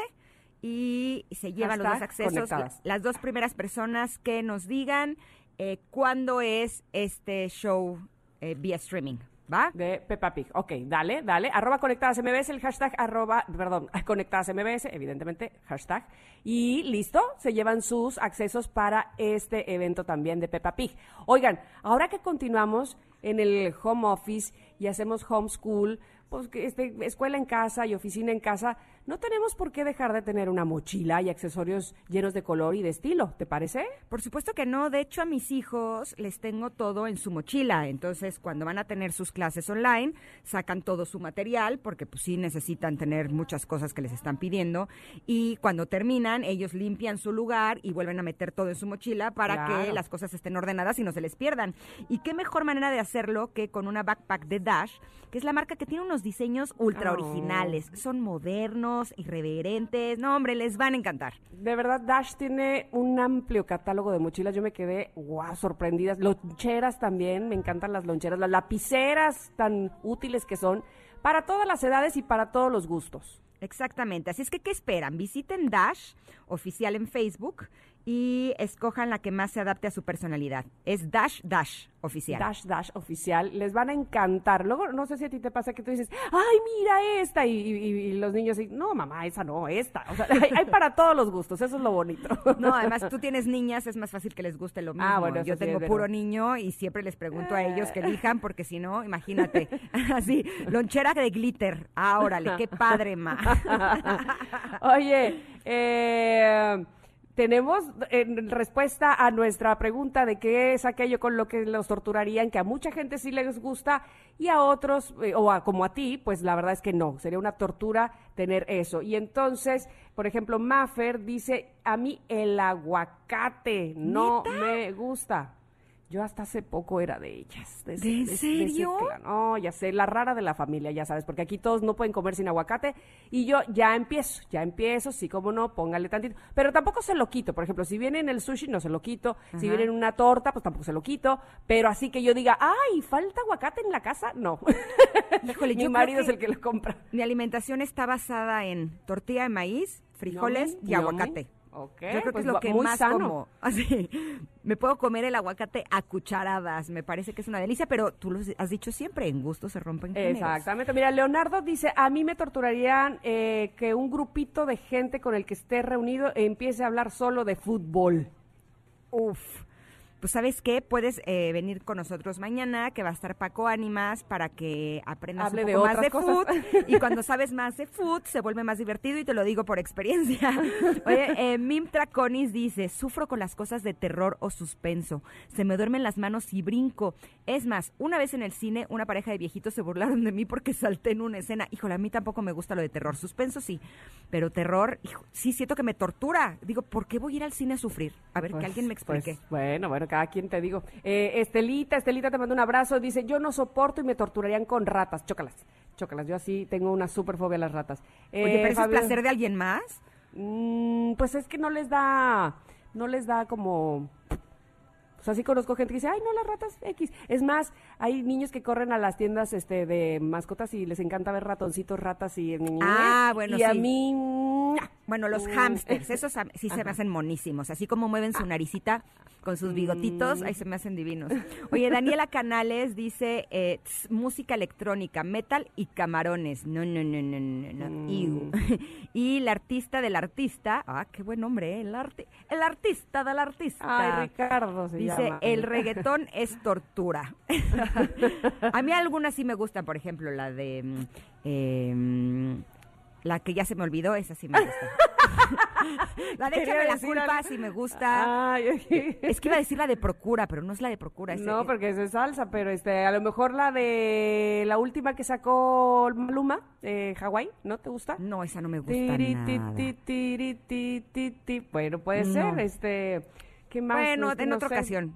y se llevan los dos accesos. conectadas. Las dos primeras personas que nos digan eh, cuándo es este show eh, vía streaming, ¿va? De Peppa Pig. Ok, dale, dale. Arroba conectadas MBS, el hashtag arroba, perdón, (laughs) conectadas MBS, evidentemente, hashtag. Y listo, se llevan sus accesos para este evento también de Peppa Pig. Oigan, ahora que continuamos en el home office y hacemos homeschool, pues este, escuela en casa y oficina en casa, no tenemos por qué dejar de tener una mochila y accesorios llenos de color y de estilo, ¿te parece? Por supuesto que no, de hecho a mis hijos les tengo todo en su mochila, entonces cuando van a tener sus clases online, sacan todo su material, porque pues sí necesitan tener muchas cosas que les están pidiendo, y cuando terminan, ellos limpian su lugar y vuelven a meter todo en su mochila para que las cosas estén ordenadas y no se les pierdan. Y qué mejor manera de hacerlo que con una backpack de Dash, que es la marca que tiene unos diseños ultra Oh. originales, son modernos, irreverentes, no hombre, les van a encantar. De verdad, Dash tiene un amplio catálogo de mochilas. Yo me quedé, wow, sorprendidas. Loncheras también, me encantan las loncheras. Las lapiceras tan útiles que son para todas las edades y para todos los gustos. Exactamente. Así es que, ¿qué esperan? Visiten Dash, oficial en Facebook, y escojan la que más se adapte a su personalidad. Es Dash Dash, oficial. Dash Dash oficial. Les van a encantar. Luego, no sé si a ti te pasa que tú dices, ay, mira esta. Y, y- y los niños dicen, no, mamá, esa no, esta. O sea, (laughs) hay, hay para todos los gustos. Eso es lo bonito. No, además tú tienes niñas, es más fácil que les guste lo mismo. Ah, bueno, Yo tengo puro niño y siempre les pregunto a ellos que elijan, porque si no, imagínate, (laughs) así, lonchera de glitter. Ah, órale, qué padre, ma. (laughs) Oye, eh, tenemos en respuesta a nuestra pregunta de qué es aquello con lo que los torturarían, que a mucha gente sí les gusta y a otros, eh, o a, como a ti, pues la verdad es que no, sería una tortura tener eso. Y entonces, por ejemplo, Maffer dice, a mí el aguacate no me gusta. Yo hasta hace poco era de ellas. ¿De serio? No, ya sé, la rara de la familia, ya sabes, porque aquí todos no pueden comer sin aguacate y yo ya empiezo, ya empiezo, sí, como no, póngale tantito, pero tampoco se lo quito, por ejemplo, si viene en el sushi no se lo quito, si viene en una torta pues tampoco se lo quito, pero así que yo diga, ay, falta aguacate en la casa, no. (laughs) Híjole, (laughs) Mi yo marido es el que lo compra. Mi alimentación está basada en tortilla de maíz, frijoles y aguacate. Okay, Yo creo que pues es lo va- que muy más sano. como. (laughs) Así, me puedo comer el aguacate a cucharadas. Me parece que es una delicia, pero tú lo has dicho siempre, en gusto se rompen géneros. Exactamente. Mira, Leonardo dice, a mí me torturarían eh, que un grupito de gente con el que esté reunido empiece a hablar solo de fútbol. Uf. Pues sabes qué, puedes eh, venir con nosotros mañana, que va a estar Paco Ánimas, para que aprendas Hable un de poco más otras de cosas. food. Y (laughs) cuando sabes más de food, se vuelve más divertido y te lo digo por experiencia. (laughs) Oye, eh, Mim Traconis dice, sufro con las cosas de terror o suspenso. Se me duermen las manos y brinco. Es más, una vez en el cine, una pareja de viejitos se burlaron de mí porque salté en una escena. Híjole, a mí tampoco me gusta lo de terror. Suspenso sí, pero terror, hijo, sí siento que me tortura. Digo, ¿por qué voy a ir al cine a sufrir? A ver, que Pues- alguien me pues, explique. bueno, bueno, cada quien te digo. Eh, Estelita, Estelita te mando un abrazo. Dice, yo no soporto y me torturarían con ratas. Chócalas, chócalas. Yo así tengo una super fobia a las ratas. Oye, Eh, pero eso es Fabio- placer de alguien más. Mm, pues es que no les da, no les da como... O sea, sí conozco gente que dice, ay, no, las ratas X. Es más, hay niños que corren a las tiendas este, de mascotas y les encanta ver ratoncitos, ratas y... Ah, bueno, Y a mí... Bueno, los Mm. hámsters, esos sí se me hacen monísimos. Así como mueven su naricita con sus bigotitos, ahí se me hacen divinos. Oye, Daniela Canales dice eh, tss, música electrónica, metal y camarones. No, no, no, no, no, no. Iu. (laughs) y la artista del artista, ah, qué buen nombre, ¿eh? el, arti- el artista del artista. Ay, Ricardo se Dice, llama. el reggaetón es tortura. (laughs) a mí algunas sí me gustan, por ejemplo, la de... mm, em, la que ya se me olvidó, esa sí me gusta. (laughs) la de Échame la culpa algo. sí me gusta. Ay, Es que iba a decir la de Procura, pero no es la de Procura. ese- No, porque eso es salsa, pero este, a lo mejor la de la última que sacó Maluma, eh, Hawái, ¿no te gusta? No, esa no me gusta Tiri, ti, nada. tiri. Bueno, puede No. ser, este, ¿qué más? Bueno, Este, en no otra sé. ocasión.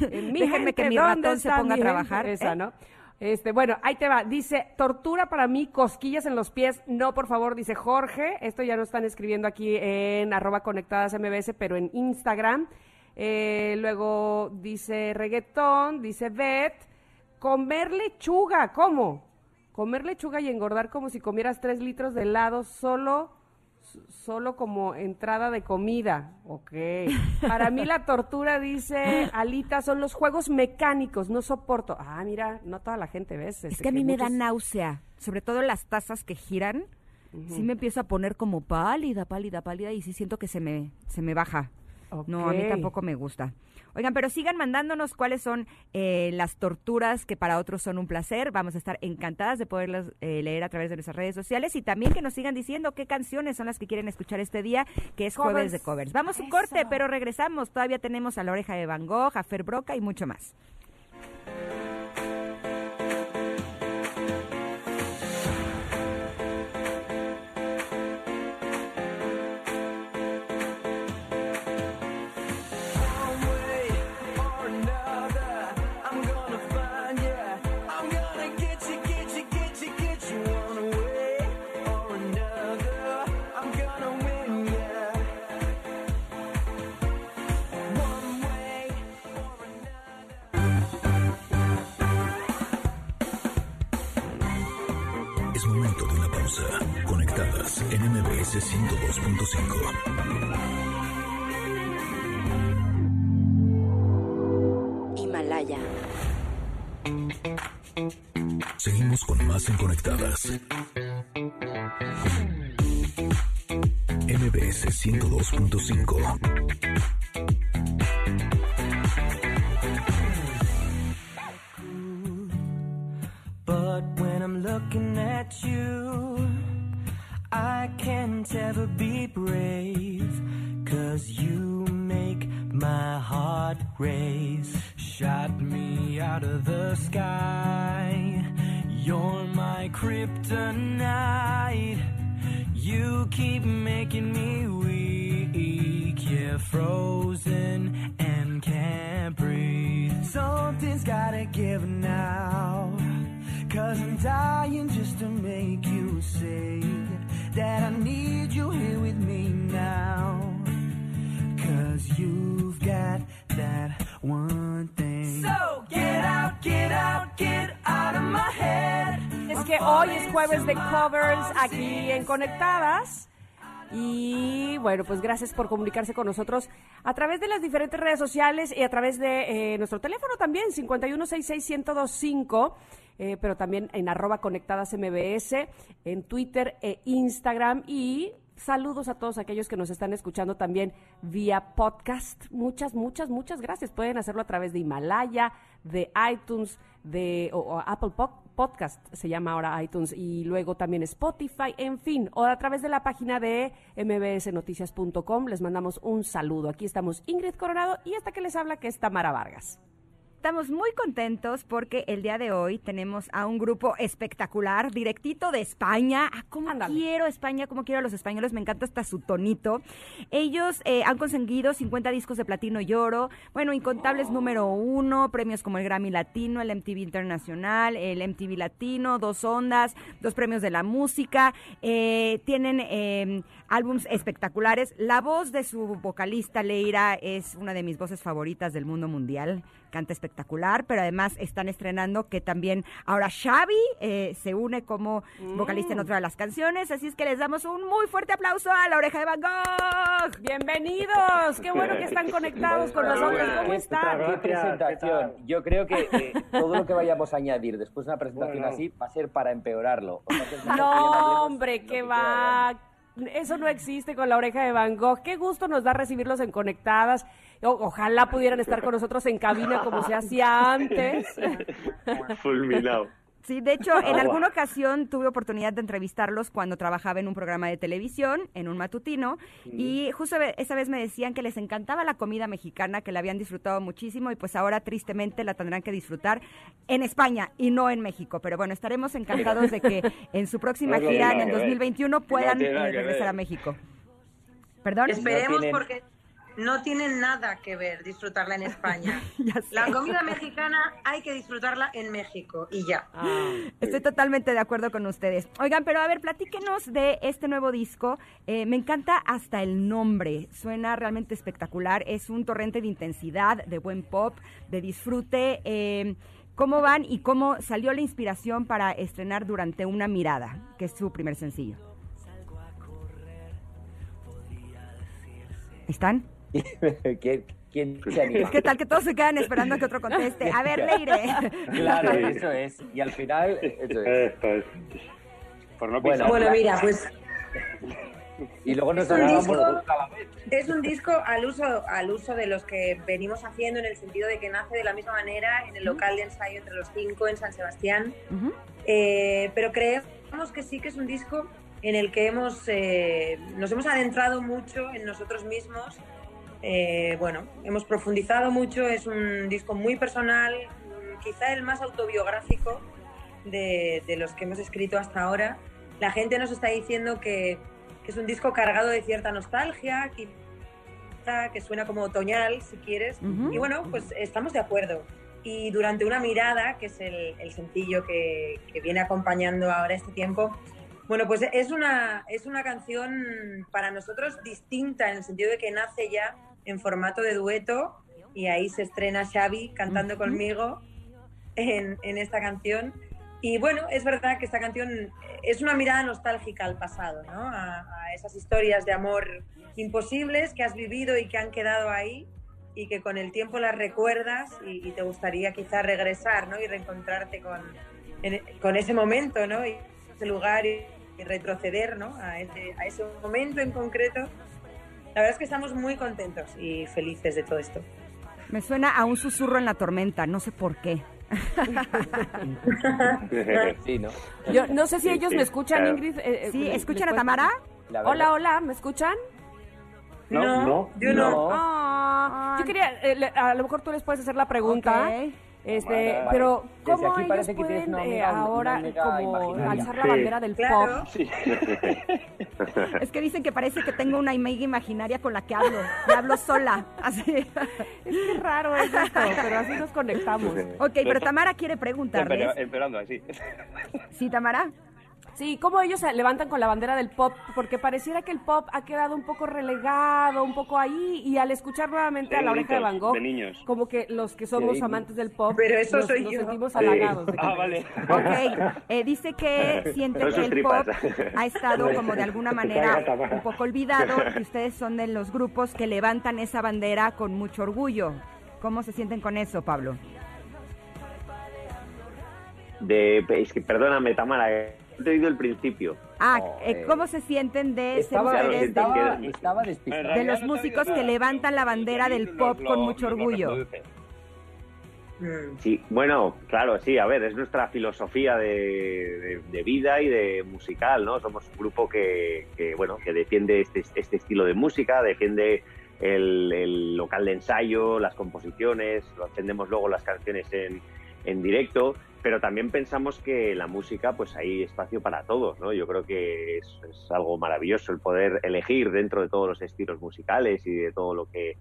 Eh, mi Déjenme que mi ¿dónde ratón se ponga a trabajar. Esa, ¿eh? ¿no? Este, bueno, ahí te va. Dice, tortura para mí, cosquillas en los pies. No, por favor, dice Jorge. Esto ya lo están escribiendo aquí en arroba conectadas MBS, pero en Instagram. Eh, luego dice reggaetón, dice Beth. Comer lechuga, ¿cómo? Comer lechuga y engordar como si comieras tres litros de helado solo, solo como entrada de comida. Ok. (laughs) Para mí la tortura, dice Alita, son los juegos mecánicos, no soporto. Ah, mira, no toda la gente, ¿ves? Es que a mí me da náusea, sobre todo las tazas que giran. Sí me empiezo a poner como pálida, pálida, pálida y sí siento que se me, se me baja. No, a mí tampoco me gusta. Oigan, pero sigan mandándonos cuáles son eh, las torturas que para otros son un placer. Vamos a estar encantadas de poderlas eh, leer a través de nuestras redes sociales y también que nos sigan diciendo qué canciones son las que quieren escuchar este día, que es jueves de covers. Vamos a un corte, pero regresamos. Todavía tenemos a La Oreja de Van Gogh, a Fer Broca y mucho más. En MBS 102.5. Himalaya. Seguimos con más en Conectadas. MBS 102.5. But when I'm looking at you, I can't ever be brave. Cause you make my heart race. Shot me out of the sky. You're my kryptonite. You keep making me weak. Yeah, frozen and can't breathe. Something's gotta give now. Cause I'm dying just to make you say that I need you here with me now. Cause you've got that one thing. So get out, get out, get out of my head. Es que hoy es jueves de covers aquí en Conectadas. Y bueno, pues gracias por comunicarse con nosotros a través de las diferentes redes sociales y a través de eh, nuestro teléfono también, 5166125, eh, pero también en arroba conectadas MBS, en Twitter e Instagram y Saludos a todos aquellos que nos están escuchando también vía podcast. Muchas, muchas, muchas gracias. Pueden hacerlo a través de Himalaya, de iTunes, de o, Apple Podcast, se llama ahora iTunes, y luego también Spotify, en fin, o a través de la página de mbsnoticias.com. Les mandamos un saludo. Aquí estamos Ingrid Coronado y esta que les habla que es Tamara Vargas. Estamos muy contentos porque el día de hoy tenemos a un grupo espectacular, directito de España. Ah, ¿Cómo quiero España? ¿Cómo quiero a los españoles? Me encanta hasta su tonito. Ellos eh, han conseguido 50 discos de platino y oro, bueno, incontables número uno, premios como el Grammy Latino, el MTV Internacional, el MTV Latino, dos ondas, dos premios de la música. Eh, tienen eh, álbums espectaculares. La voz de su vocalista Leira es una de mis voces favoritas del mundo mundial canta espectacular, pero además están estrenando que también ahora Xavi eh, se une como vocalista en mm. otra de las canciones, así es que les damos un muy fuerte aplauso a La Oreja de Van Gogh. Bienvenidos, qué bueno que están conectados con nosotros, ¿cómo están? Qué presentación, yo creo que eh, todo lo que vayamos a añadir después de una presentación así va a ser para empeorarlo. no, hombre, qué va eso no existe con la oreja de Van Gogh. Qué gusto nos da recibirlos en Conectadas. Ojalá pudieran estar con nosotros en cabina como se hacía antes. Fulminado. Sí, de hecho, en alguna ocasión tuve oportunidad de entrevistarlos cuando trabajaba en un programa de televisión, en un matutino, y justo esa vez me decían que les encantaba la comida mexicana, que la habían disfrutado muchísimo y pues ahora tristemente la tendrán que disfrutar en España y no en México. Pero bueno, estaremos encantados de que (laughs) en su próxima gira en el 2021 puedan eh, regresar a México. Perdón. Esperemos porque no tiene nada que ver disfrutarla en España. (laughs) la comida mexicana hay que disfrutarla en México y ya. Ah, Estoy totalmente de acuerdo con ustedes. Oigan, pero a ver, platíquenos de este nuevo disco. Eh, me encanta hasta el nombre. Suena realmente espectacular. Es un torrente de intensidad, de buen pop, de disfrute. Eh, ¿Cómo van y cómo salió la inspiración para estrenar Durante una mirada, que es su primer sencillo? ¿Están? (laughs) ¿Quién, se anima? Es que tal que todos se quedan esperando a que otro conteste. A ver, Leire. (laughs) Claro, eso es. Y al final, eso es. Por no bueno, bueno, mira, pues... Y luego nos es un, disco, es un disco al uso, al uso de los que venimos haciendo en el sentido de que nace de la misma manera en el local de ensayo entre los cinco en San Sebastián. Eh, pero creemos que sí que es un disco en el que hemos, eh, nos hemos adentrado mucho en nosotros mismos. Eh, bueno, hemos profundizado mucho, es un disco muy personal, quizá el más autobiográfico de, los que hemos escrito hasta ahora. La gente nos está diciendo que, es un disco cargado de cierta nostalgia, quizá que suena como otoñal, si quieres. Y bueno, pues estamos de acuerdo. Y durante una mirada, que es el, sencillo que, que, viene acompañando ahora este tiempo, bueno, pues es una, es una canción para nosotros distinta en el sentido de que nace ya en formato de dueto y ahí se estrena Xavi cantando conmigo en, esta canción. Y bueno, es verdad que esta canción es una mirada nostálgica al pasado, ¿no? A, esas historias de amor imposibles que has vivido y que han quedado ahí y que con el tiempo las recuerdas y, te gustaría quizá regresar, ¿no? Y reencontrarte con, con ese momento, ¿no? Y ese lugar y, retroceder ¿no? a, ese, a ese momento en concreto. La verdad es que estamos muy contentos y felices de todo esto. Me suena a un susurro en la tormenta, no sé por qué. (laughs) sí, ¿no? Yo no sé si ellos me escuchan, Ingrid. Eh, eh, sí, ¿escuchan a Tamara? Hola, hola, ¿me escuchan? No, no, yo no. Ah, yo quería, eh, a lo mejor tú les puedes hacer la pregunta. Este, pero ¿cómo ellos pueden eh, ahora como alzar la bandera del pop? (laughs) Es que dicen que parece que tengo una amiga imaginaria con la que hablo, y hablo sola, (laughs) así. Es que raro es esto, pero así nos conectamos. Ok, pero Tamara quiere preguntarles. Esperando así. ¿Sí, Tamara? Sí, cómo ellos se levantan con la bandera del pop, porque pareciera que el pop ha quedado un poco relegado, un poco ahí, y al escuchar nuevamente a la oreja de Van Gogh, de niños. como que los que somos Sí. amantes del pop, Pero eso nos, soy nos yo. sentimos halagados. Ah, vale. Ok, eh, dice que (laughs) siente que el pop ha estado (laughs) como de alguna manera un poco olvidado (laughs) y ustedes son de los grupos que levantan esa bandera con mucho orgullo. ¿Cómo se sienten con eso, Pablo? De, es que perdóname, Tamara, el principio. Ah, eh, eh, ¿cómo se sienten de ser Estaba, ustedes de, estaba, estaba despistado. de los músicos que levantan la bandera del pop con mucho orgullo? Mm. Sí, bueno, claro, sí, a ver, es nuestra filosofía de, de- de vida y de musical, ¿no? Somos un grupo que, que, bueno, que defiende este, este estilo de música, defiende el, el local de ensayo, las composiciones, lo defendemos luego las canciones en, en directo, pero también pensamos que la música, pues hay espacio para todos, ¿no? Yo creo que es, es algo maravilloso el poder elegir dentro de todos los estilos musicales y de todo lo que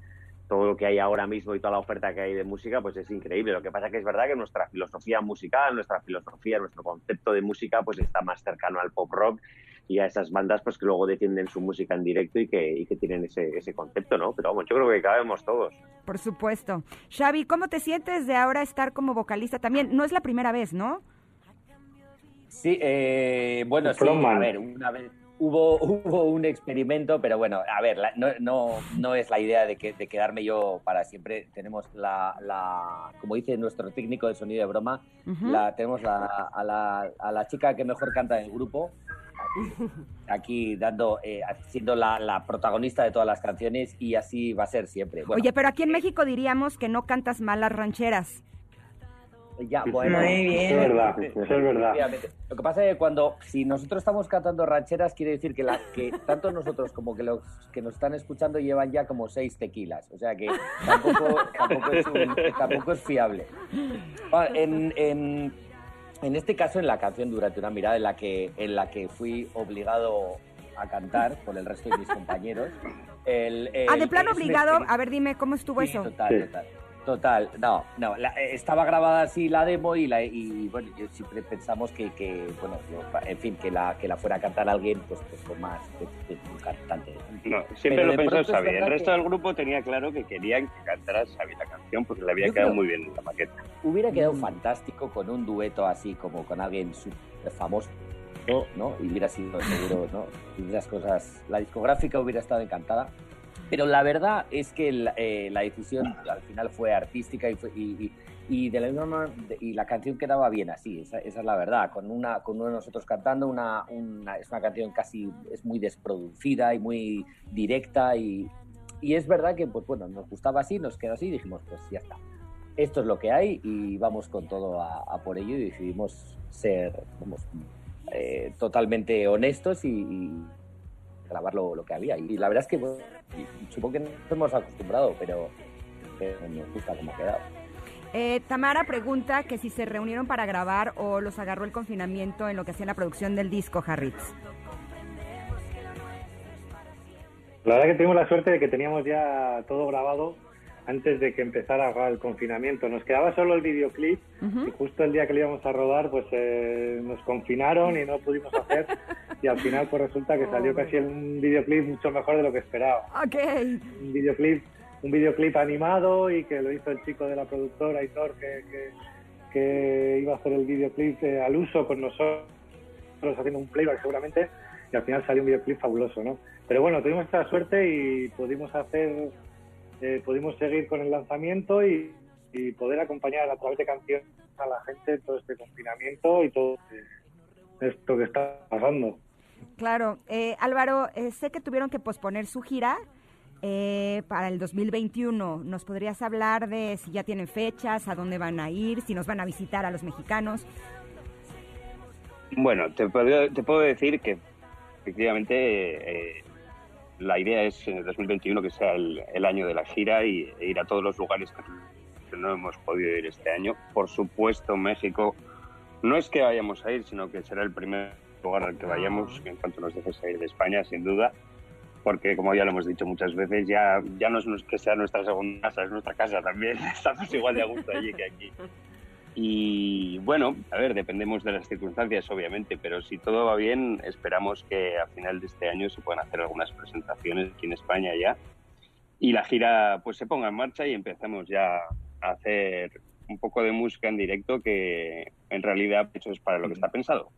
todo lo que hay ahora mismo y toda la oferta que hay de música, pues es increíble. Lo que pasa que es verdad que nuestra filosofía musical, nuestra filosofía, nuestro concepto de música, pues está más cercano al pop rock y a esas bandas pues que luego defienden su música en directo y que, y que tienen ese, ese concepto, ¿no? Pero vamos, yo creo que cabemos todos. Por supuesto. Xavi, ¿cómo te sientes de ahora estar como vocalista también? No es la primera vez, ¿no? Sí, eh, bueno, sí, a ver, una vez hubo, (laughs) hubo un experimento, pero bueno, a ver, la- no, no, no es la idea de, que, de quedarme yo para siempre. Tenemos la, la, como dice nuestro técnico de sonido de broma, la, tenemos la, a, la, a la chica que mejor canta en el grupo, (laughs) aquí dando, eh, siendo la, la protagonista de todas las canciones y así va a ser siempre. Bueno, Oye, pero aquí en México diríamos que no cantas mal las rancheras. Ya, bueno. Muy bien. Eso es verdad, eso es verdad. Lo que pasa es que cuando, si nosotros estamos cantando rancheras, quiere decir que, la, que tanto nosotros como que los que nos están escuchando llevan ya como seis tequilas. O sea que tampoco, tampoco, es, un- tampoco es fiable. Ah, En, en, en este caso, en la canción Durante una mirada, en la que, en la que fui obligado a cantar por el resto de mis (laughs) compañeros. El, ah, el- de plano obligado. A ver, dime, ¿cómo estuvo Sí, eso? Total, Sí. total. Total, no, no, la- eh, estaba grabada así la demo y, la, y bueno, yo siempre pensamos que, que bueno, en fin, que la, que la fuera a cantar alguien, pues, pues con más, pues, pues, un cantante. No, siempre Pero lo pensó Xavi. El resto que- del grupo tenía claro que querían que cantara Xavi la canción porque le había quedado muy bien en la maqueta. Hubiera quedado fantástico con un dueto así como con alguien súper famoso, ¿no? Y hubiera sido seguro, ¿no? Y esas cosas, la discográfica hubiera estado encantada. Pero la verdad es que la, eh, la decisión al final fue artística y, fue- y, de la misma y la canción quedaba bien así, esa, es la verdad, con una con uno de nosotros cantando una, es una canción casi es muy desproducida y muy directa y, y es verdad que pues bueno nos gustaba así, nos quedó así y dijimos pues ya está, esto es lo que hay y vamos con todo a, por ello y decidimos ser vamos, eh, totalmente honestos y grabar lo, lo que había. Y la verdad es que bueno, y supongo que no nos hemos acostumbrado, pero, pero nos gusta cómo ha quedado. Eh, Tamara pregunta que si se reunieron para grabar o los agarró el confinamiento en lo que hacía la producción del disco, Harritz. La verdad que tuvimos la suerte de que teníamos ya todo grabado antes de que empezara el confinamiento. Nos quedaba solo el videoclip y justo el día que lo íbamos a rodar pues eh, nos confinaron y no pudimos hacer (laughs) y al final pues resulta que salió casi un videoclip mucho mejor de lo que esperaba. Un videoclip, un videoclip animado y que lo hizo el chico de la productora, Aitor, que, que, que iba a hacer el videoclip eh, al uso con nosotros haciendo un playback seguramente y al final salió un videoclip fabuloso, ¿no? Pero bueno, tuvimos esta suerte y pudimos hacer, eh, pudimos seguir con el lanzamiento y, y poder acompañar a través de canciones a la gente en todo este confinamiento y todo esto que está pasando. Claro. Eh, Álvaro, eh, sé que tuvieron que posponer su gira eh, para el 2021. ¿Nos podrías hablar de si ya tienen fechas, a dónde van a ir, si nos van a visitar a los mexicanos? Bueno, te puedo, te puedo decir que efectivamente eh, la idea es en el 2021 que sea el, año de la gira y e ir a todos los lugares que no hemos podido ir este año. Por supuesto, México no es que vayamos a ir, sino que será el primer lugar al que vayamos en cuanto nos dejes salir de España, sin duda. Porque, como ya lo hemos dicho muchas veces, ya, ya no es que sea nuestra segunda casa, es nuestra casa también. (laughs) Estamos igual de a gusto allí que aquí. Y bueno, a ver, dependemos de las circunstancias, obviamente, pero si todo va bien, esperamos que a final de este año se puedan hacer algunas presentaciones aquí en España ya y la gira pues se ponga en marcha y empezamos ya a hacer un poco de música en directo que en realidad eso es para lo que está pensado.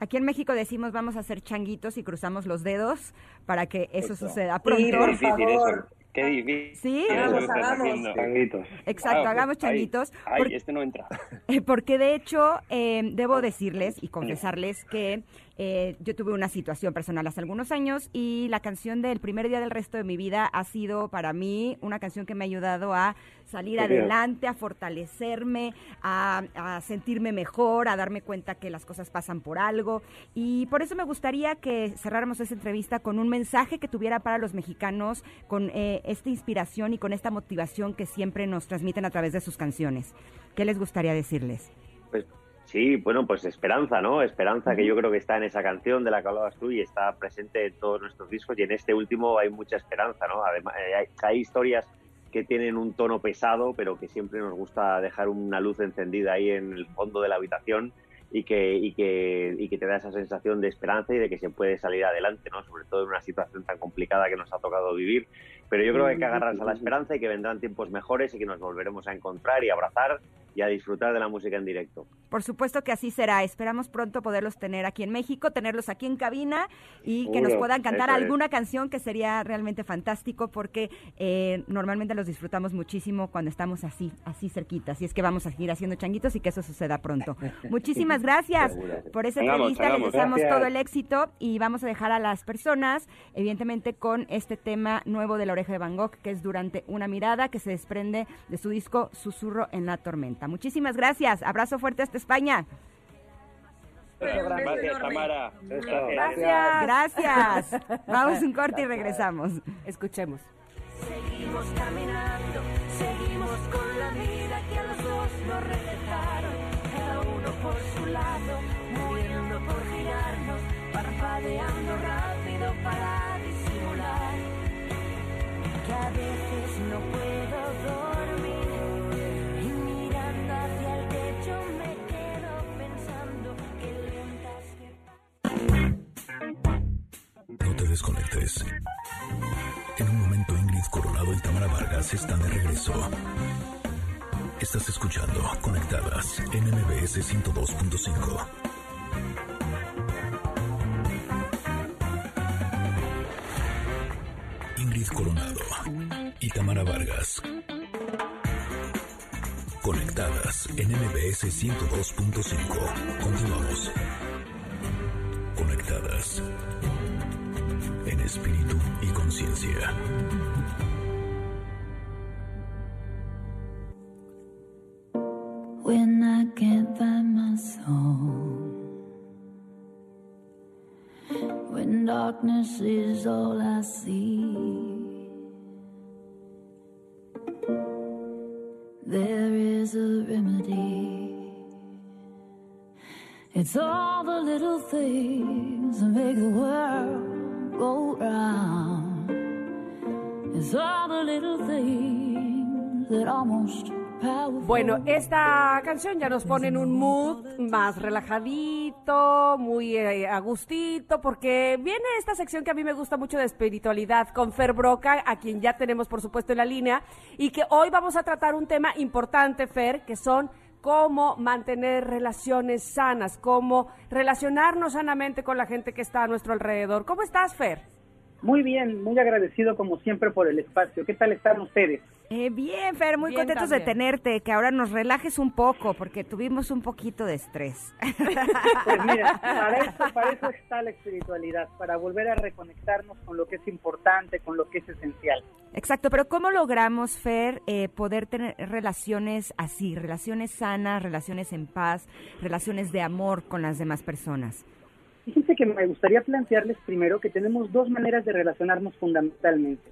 Aquí en México decimos vamos a hacer changuitos y cruzamos los dedos para que eso, suceda pronto. Sí, por favor. Qué difícil. Sí, hagamos, hagamos. Changuitos. Exacto, Ah, hagamos ay, changuitos. Ay, Por- este no entra. (laughs) Porque de hecho, eh, debo decirles y confesarles que eh, yo tuve una situación personal hace algunos años y la canción del primer día del resto de mi vida ha sido para mí una canción que me ha ayudado a salir adelante, a fortalecerme, a, a sentirme mejor, a darme cuenta que las cosas pasan por algo. Y por eso me gustaría que cerráramos esta entrevista con un mensaje que tuviera para los mexicanos, con eh, esta inspiración y con esta motivación que siempre nos transmiten a través de sus canciones. ¿Qué les gustaría decirles? Pues sí, bueno, pues esperanza, ¿no? Esperanza que yo creo que está en esa canción de la que hablabas tú y está presente en todos nuestros discos y en este último hay mucha esperanza, ¿no? Además, eh, hay, historias que tienen un tono pesado, pero que siempre nos gusta dejar una luz encendida ahí en el fondo de la habitación y que, y que, y que te da esa sensación de esperanza y de que se puede salir adelante, ¿no? Sobre todo en una situación tan complicada que nos ha tocado vivir. Pero yo creo que hay que agarrarse a la esperanza y que vendrán tiempos mejores y que nos volveremos a encontrar y abrazar y a disfrutar de la música en directo. Por supuesto que así será. Esperamos pronto poderlos tener aquí en México, tenerlos aquí en cabina y que nos puedan cantar es. alguna canción que sería realmente fantástico porque eh, normalmente los disfrutamos muchísimo cuando estamos así, así cerquita. Así es que vamos a seguir haciendo changuitos y que eso suceda pronto. (laughs) Muchísimas gracias por esa Hagamos, entrevista. Les hagamos. deseamos Gracias. todo el éxito y vamos a dejar a las personas, evidentemente, con este tema nuevo de la oreja de Van Gogh, que es Durante una mirada, que se desprende de su disco Susurro en la tormenta. Muchísimas gracias. Abrazo fuerte hasta España. Gracias, Tamara. Gracias. Gracias. (laughs) Vamos un corte y regresamos. Escuchemos. Seguimos caminando, seguimos con la vida que a los dos nos recetaron. Cada uno por su lado, muriendo por girarnos, parpadeando rápido para disimular. Que a veces no puedo dormir No te desconectes. En un momento Ingrid Coronado y Tamara Vargas están de regreso. Estás escuchando Conectadas en MBS 102.5. Ingrid Coronado y Tamara Vargas. Conectadas en MBS 102.5. Continuamos. Conectadas en espíritu y conciencia. when I can't find my soul. When darkness is all I see, there is a remedy. It's all the little things that make the world all the little things that almost. Bueno, esta canción ya nos pone en un mood más relajadito, muy eh, a gustito, porque viene esta sección que a mí me gusta mucho de espiritualidad con Fer Broca, a quien ya tenemos por supuesto en la línea, y que hoy vamos a tratar un tema importante, Fer, que son cómo mantener relaciones sanas, cómo relacionarnos sanamente con la gente que está a nuestro alrededor. ¿Cómo estás, Fer? Muy bien, muy agradecido como siempre por el espacio. ¿Qué tal están ustedes? Eh, bien, Fer, muy Bien contentos de tenerte, que ahora nos relajes un poco, porque tuvimos un poquito de estrés. (laughs) Pues mira, para eso, (laughs) para eso está la espiritualidad, para volver a reconectarnos con lo que es importante, con lo que es esencial. Exacto, pero ¿cómo logramos, Fer, eh, poder tener relaciones así, relaciones sanas, relaciones en paz, relaciones de amor con las demás personas? Fíjense que me gustaría plantearles primero que tenemos dos maneras de relacionarnos fundamentalmente.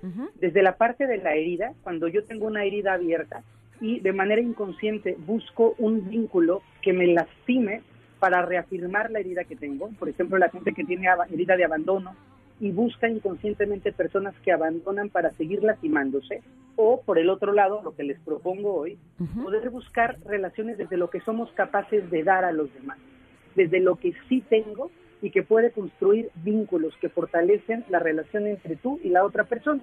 Desde la parte de la herida, cuando yo tengo una herida abierta y de manera inconsciente busco un vínculo que me lastime para reafirmar la herida que tengo. Por ejemplo, la gente que tiene herida de abandono, y busca inconscientemente personas que abandonan para seguir lastimándose. O, por el otro lado, lo que les propongo hoy, poder buscar relaciones desde lo que somos capaces de dar a los demás, desde lo que sí tengo y que puede construir vínculos que fortalecen la relación entre tú y la otra persona.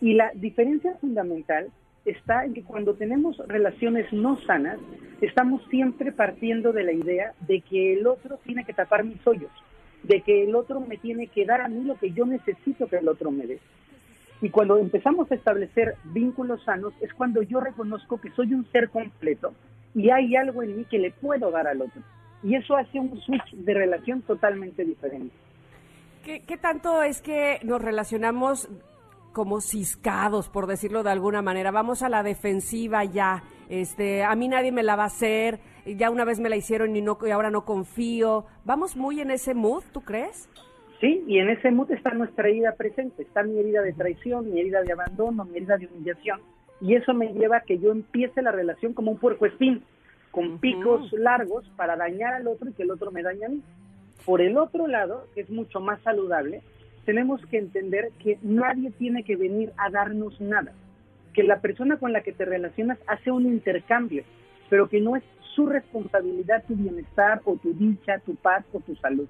Y la diferencia fundamental está en que cuando tenemos relaciones no sanas, estamos siempre partiendo de la idea de que el otro tiene que tapar mis hoyos, de que el otro me tiene que dar a mí lo que yo necesito que el otro me dé. Y cuando empezamos a establecer vínculos sanos es cuando yo reconozco que soy un ser completo y hay algo en mí que le puedo dar al otro. Y eso hace un switch de relación totalmente diferente. ¿Qué, qué tanto es que nos relacionamos como ciscados, por decirlo de alguna manera. Vamos a la defensiva ya. Este, a mí nadie me la va a hacer. Ya una vez me la hicieron y no y ahora no confío. Vamos muy en ese mood, ¿tú crees? Sí, y en ese mood está nuestra herida presente. Está mi herida de traición, mi herida de abandono, mi herida de humillación. Y eso me lleva a que yo empiece la relación como un puerco espín, con picos largos para dañar al otro y que el otro me dañe a mí. Por el otro lado, que es mucho más saludable, tenemos que entender que nadie tiene que venir a darnos nada, que la persona con la que te relacionas hace un intercambio, pero que no es su responsabilidad tu bienestar o tu dicha, tu paz o tu salud.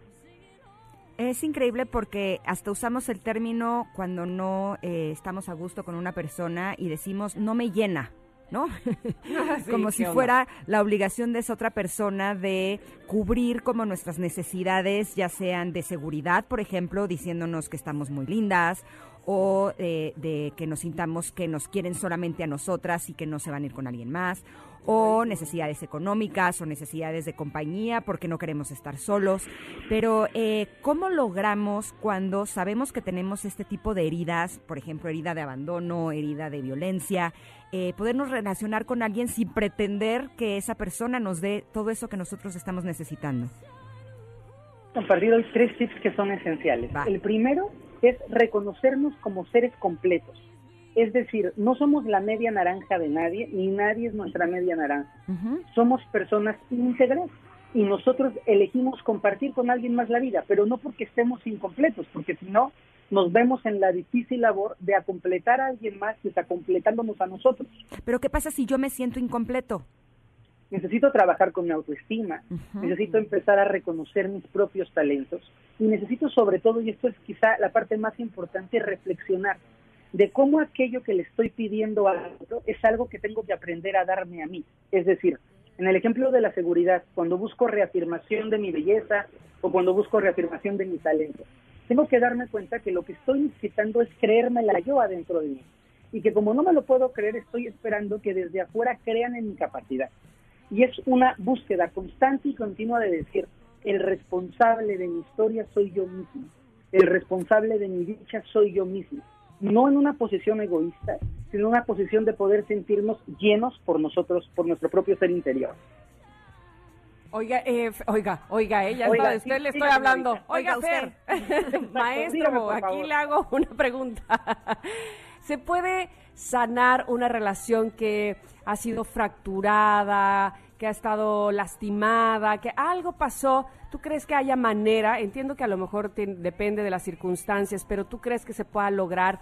Es increíble porque hasta usamos el término cuando no eh, estamos a gusto con una persona y decimos no me llena, ¿no? (laughs) como si fuera la obligación de esa otra persona de cubrir como nuestras necesidades, ya sean de seguridad, por ejemplo, diciéndonos que estamos muy lindas o eh, de que nos sintamos que nos quieren solamente a nosotras y que no se van a ir con alguien más, o necesidades económicas o necesidades de compañía porque no queremos estar solos. Pero, eh, ¿cómo logramos cuando sabemos que tenemos este tipo de heridas, por ejemplo, herida de abandono, herida de violencia, eh, podernos relacionar con alguien sin pretender que esa persona nos dé todo eso que nosotros estamos necesitando? Compartido hoy tres tips que son esenciales. El primero es reconocernos como seres completos. Es decir, no somos la media naranja de nadie, ni nadie es nuestra media naranja. Somos personas íntegras y nosotros elegimos compartir con alguien más la vida, pero no porque estemos incompletos, porque si no, nos vemos en la difícil labor de acompletar a alguien más que está completándonos a nosotros. Pero ¿qué pasa si yo me siento incompleto? Necesito trabajar con mi autoestima, necesito empezar a reconocer mis propios talentos y necesito sobre todo, y esto es quizá la parte más importante, reflexionar de cómo aquello que le estoy pidiendo a otro es algo que tengo que aprender a darme a mí. Es decir, en el ejemplo de la seguridad, cuando busco reafirmación de mi belleza o cuando busco reafirmación de mi talento, tengo que darme cuenta que lo que estoy necesitando es creérmela yo adentro de mí. Y que como no me lo puedo creer, estoy esperando que desde afuera crean en mi capacidad. Y es una búsqueda constante y continua de decir, el responsable de mi historia soy yo mismo. El responsable de mi dicha soy yo mismo no en una posición egoísta, sino en una posición de poder sentirnos llenos por nosotros, por nuestro propio ser interior. Oiga, eh, oiga, oiga, ella oiga, usted le estoy hablando. Oiga, Fer, (laughs) maestro, aquí le hago una pregunta. (laughs) ¿Se puede sanar una relación que ha sido fracturada, que ha estado lastimada, que algo pasó? ¿Tú crees que haya manera? Entiendo que a lo mejor depende de las circunstancias, pero ¿tú crees que se pueda lograr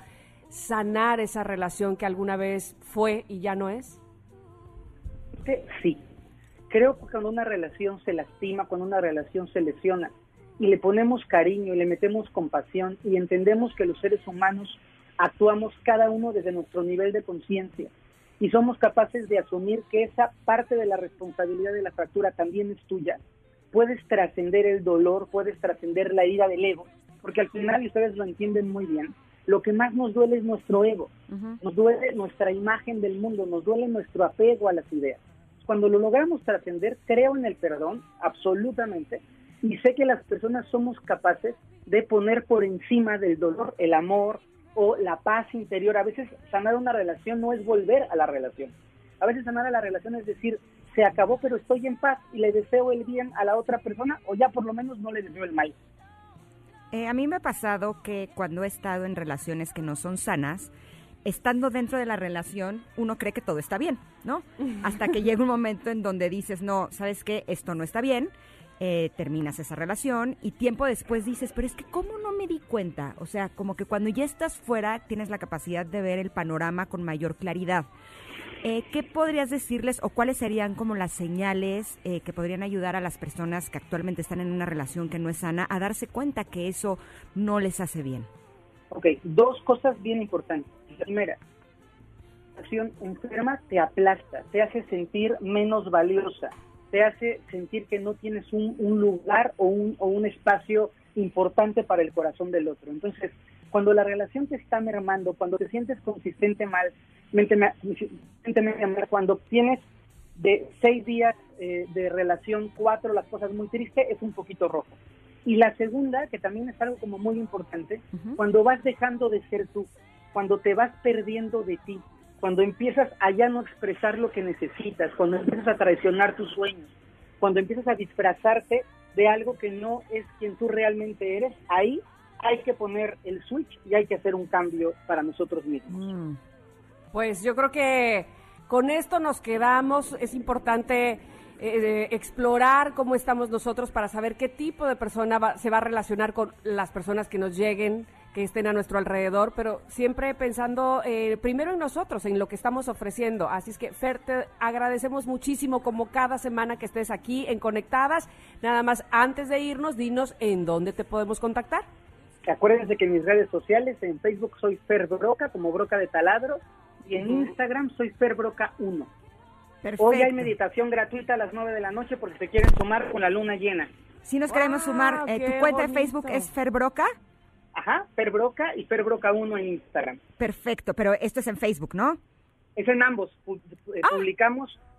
sanar esa relación que alguna vez fue y ya no es? Sí. Creo que cuando una relación se lastima, cuando una relación se lesiona y le ponemos cariño y le metemos compasión y entendemos que los seres humanos actuamos cada uno desde nuestro nivel de conciencia y somos capaces de asumir que esa parte de la responsabilidad de la fractura también es tuya, puedes trascender el dolor, puedes trascender la herida del ego, porque al final, y ustedes lo entienden muy bien, lo que más nos duele es nuestro ego, nos duele nuestra imagen del mundo, nos duele nuestro apego a las ideas. Cuando lo logramos trascender, creo en el perdón, absolutamente, y sé que las personas somos capaces de poner por encima del dolor el amor o la paz interior. A veces sanar una relación no es volver a la relación. A veces sanar a la relación es decir, se acabó, pero estoy en paz y le deseo el bien a la otra persona o ya por lo menos no le deseo el mal. Eh, a mí me ha pasado que cuando he estado en relaciones que no son sanas, estando dentro de la relación, uno cree que todo está bien, ¿no? (laughs) Hasta que llega un momento en donde dices, no, ¿sabes qué? Esto no está bien. Eh, terminas esa relación y tiempo después dices, pero es que ¿cómo no me di cuenta? O sea, como que cuando ya estás fuera tienes la capacidad de ver el panorama con mayor claridad. Eh, ¿Qué podrías decirles o cuáles serían como las señales eh, que podrían ayudar a las personas que actualmente están en una relación que no es sana a darse cuenta que eso no les hace bien? Ok, dos cosas bien importantes. La primera, la acción enferma te aplasta, te hace sentir menos valiosa, te hace sentir que no tienes un, un lugar o un, o un espacio importante para el corazón del otro. Entonces, cuando la relación te está mermando, cuando te sientes consistente mal, cuando tienes de seis días eh, de relación, cuatro, las cosas muy tristes, es un poquito rojo. Y la segunda, que también es algo como muy importante, cuando vas dejando de ser tú, cuando te vas perdiendo de ti, cuando empiezas a ya no expresar lo que necesitas, cuando empiezas a traicionar tus sueños, cuando empiezas a disfrazarte de algo que no es quien tú realmente eres, ahí hay que poner el switch y hay que hacer un cambio para nosotros mismos. Mm. Pues yo creo que con esto nos quedamos. Es importante eh, explorar cómo estamos nosotros para saber qué tipo de persona se va a relacionar con las personas que nos lleguen, que estén a nuestro alrededor, pero siempre pensando eh, primero en nosotros, en lo que estamos ofreciendo. Así es que, Fer, te agradecemos muchísimo como cada semana que estés aquí en Conectadas. Nada más, antes de irnos, dinos en dónde te podemos contactar. Acuérdense que en mis redes sociales, en Facebook soy Fer Broca, como Broca de Taladro, y en Instagram soy Fer Broca 1. Hoy hay meditación gratuita a las 9 de la noche porque se quieren sumar con la luna llena. Si nos queremos sumar, eh, ¿tu cuenta de Facebook es Fer Broca? Ajá, Fer Broca y Fer Broca 1 en Instagram. Perfecto, pero esto es en Facebook, ¿no? Es en ambos. Eh, ah.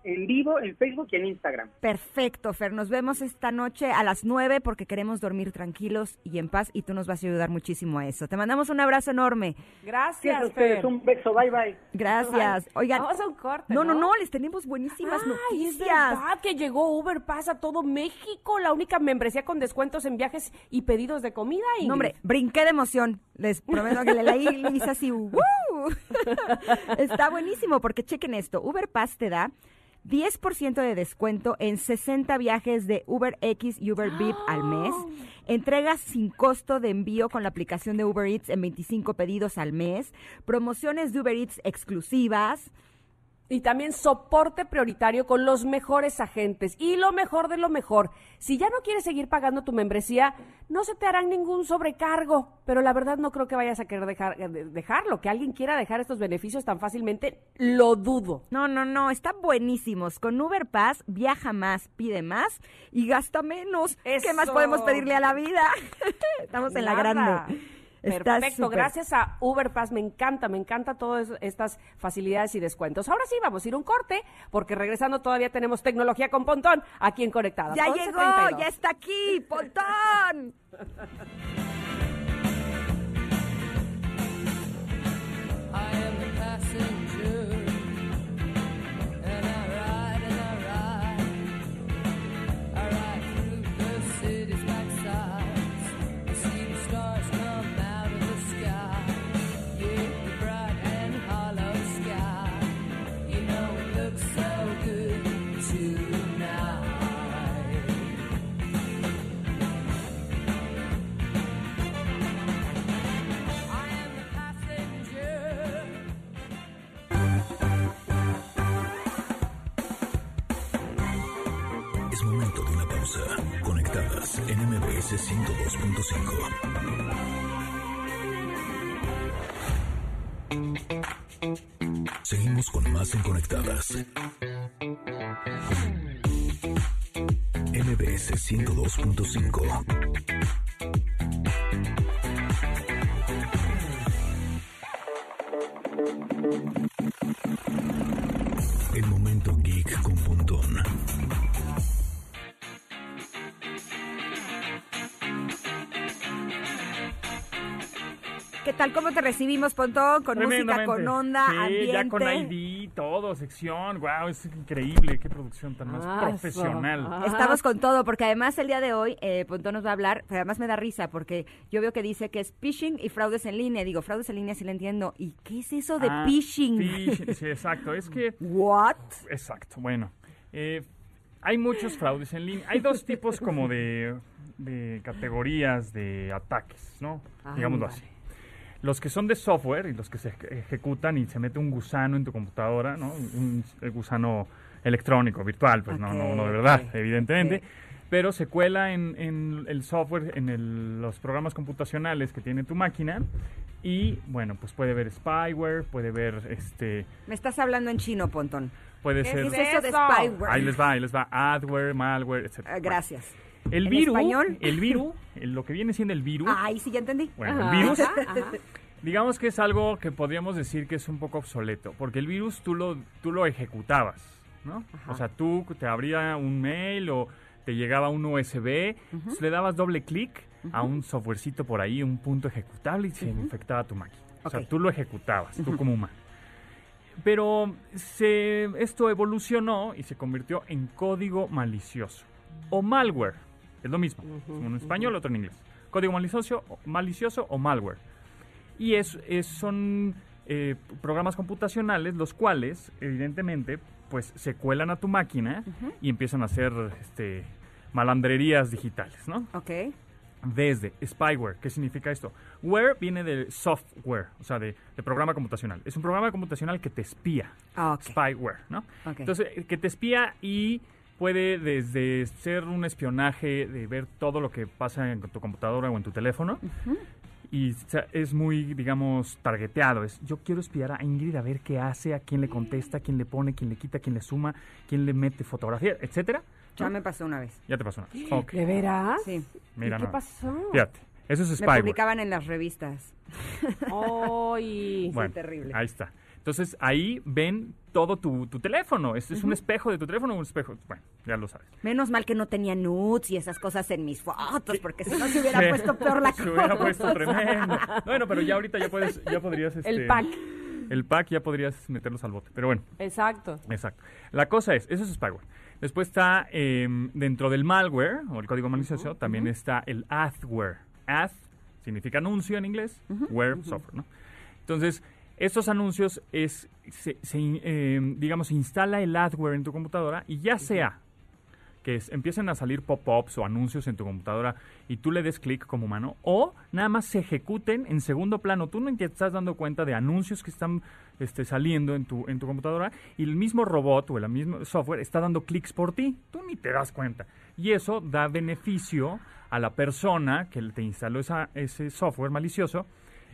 En vivo en Facebook y en Instagram. Perfecto, Fer. Nos vemos esta noche a las 9 porque queremos dormir tranquilos y en paz y tú nos vas a ayudar muchísimo a eso. Te mandamos un abrazo enorme. Gracias, Fer. Un beso, bye bye. Gracias. Oigan. Vamos a un corte. No, no, no, les tenemos buenísimas noticias. Es verdad que llegó Uber Pass a todo México, la única membresía con descuentos en viajes y pedidos de comida. y No, hombre, brinqué de emoción. Les prometo que le leí y hice así. (laughs) (laughs) Está buenísimo porque chequen esto. Uber Pass te da 10% de descuento en 60 viajes de Uber X y Uber Beep al mes. Entregas sin costo de envío con la aplicación de Uber Eats en 25 pedidos al mes. Promociones de Uber Eats exclusivas y también soporte prioritario con los mejores agentes. Y lo mejor de lo mejor, si ya no quieres seguir pagando tu membresía, no se te harán ningún sobrecargo. Pero la verdad no creo que vayas a querer dejar, dejarlo, que alguien quiera dejar estos beneficios tan fácilmente, lo dudo. No, no, no, están buenísimos. Con Uber Pass viaja más, pide más y gasta menos. ¿Qué más podemos pedirle a la vida? (laughs) Estamos en la grande. Perfecto, gracias a Uberpass, me encanta, me encanta todas estas facilidades y descuentos. Ahora sí, vamos a ir un corte, porque regresando todavía tenemos tecnología con Pontón aquí en Conectadas. Ya llegó, ya está aquí, Pontón. Conectadas Conectadas. MBS 102.5. El momento geek con Pontón ¿Qué tal? ¿Cómo te recibimos, Pontón? Con música, con onda, sí, ambiente. ya con ID, sección. Wow, es increíble. Qué producción tan más profesional. Estamos con todo, porque además el día de hoy eh, Pontón nos va a hablar, pero además me da risa, porque yo veo que dice que es phishing y fraudes en línea. Digo, fraudes en línea sí lo entiendo. ¿Y qué es eso de ah, phishing? phishing? Sí, exacto. Es que... (laughs) ¿What? Exacto, bueno. Eh, hay muchos fraudes en línea. Hay dos tipos como de, de categorías de ataques, ¿no? Ah, Digámoslo así. Los que son de software y los que se eje- ejecutan y se mete un gusano en tu computadora, ¿no? Un, el gusano electrónico, virtual, pues no, no, no de verdad, ok, evidentemente. Pero se cuela en, en el software, en el- los programas computacionales que tiene tu máquina y, bueno, pues puede ver spyware, puede ver, este, Me estás hablando en chino, Pontón. puede ¿Qué ser... es eso de spyware? Ahí les va, ahí les va, adware, malware, etc. Ah, gracias. El ¿En virus, español? el virus, lo que viene siendo el virus, Ahí sí ya entendí. bueno, el virus, (laughs) digamos que es algo que podríamos decir que es un poco obsoleto, porque el virus tú lo, tú lo ejecutabas, ¿no? O sea, tú te abría un mail o te llegaba un USB, le dabas doble clic a un softwarecito por ahí, un punto ejecutable y se infectaba tu máquina. O sea, tú lo ejecutabas, tú como humano. Pero se, esto evolucionó y se convirtió en código malicioso o malware. Es lo mismo, uno en español, otro en inglés. Código malicioso, malicioso o malware. Y es, es- son eh, programas computacionales los cuales, evidentemente, pues se cuelan a tu máquina y empiezan a hacer este, malandrerías digitales, ¿no? Ok. Desde spyware, ¿qué significa esto? Ware viene de software, o sea, de, de programa computacional. Es un programa computacional que te espía. Ah. Spyware, ¿no? Ok. Entonces, eh, que te espía y puede desde ser un espionaje de ver todo lo que pasa en tu computadora o en tu teléfono. Y sa- es muy, digamos, targeteado. Es, yo quiero espiar a Ingrid a ver qué hace, a quién le contesta, a quién le pone, quién le quita, quién le suma, quién le mete fotografía, etcétera. Ya ¿no? me pasó una vez. Ya te pasó una vez. (gasps) Ok. ¿De veras? Sí. Mira ¿Y qué más. pasó? Fíjate, eso es Me spyware. publicaban en las revistas. ¡Ay! Bueno, terrible. Ahí está. Entonces ahí ven todo tu, tu teléfono. Este es un espejo de tu teléfono, un espejo. Bueno, ya lo sabes. Menos mal que no tenía nudes y esas cosas en mis fotos, porque si no se hubiera puesto peor la (laughs) Se hubiera cosa. puesto tremendo. Bueno, pero ya ahorita ya puedes, ya podrías... El este, pack. El pack ya podrías meterlos al bote. Pero bueno, Exacto. exacto. La cosa es, eso es spyware. Después está em, dentro del malware, o el código malicioso, también está el adware. Ad significa anuncio en inglés, ware, software, ¿no? Entonces, estos anuncios es, se, se, em, digamos, se instala el adware en tu computadora y ya sea que es- empiecen a salir pop-ups o anuncios en tu computadora y tú le des clic como humano, o nada más se ejecuten en segundo plano. Tú no te estás dando cuenta de anuncios que están este, saliendo en tu, en tu computadora y el mismo robot o el mismo software está dando clics por ti. Tú ni te das cuenta. Y eso da beneficio a la persona que te instaló esa, ese software malicioso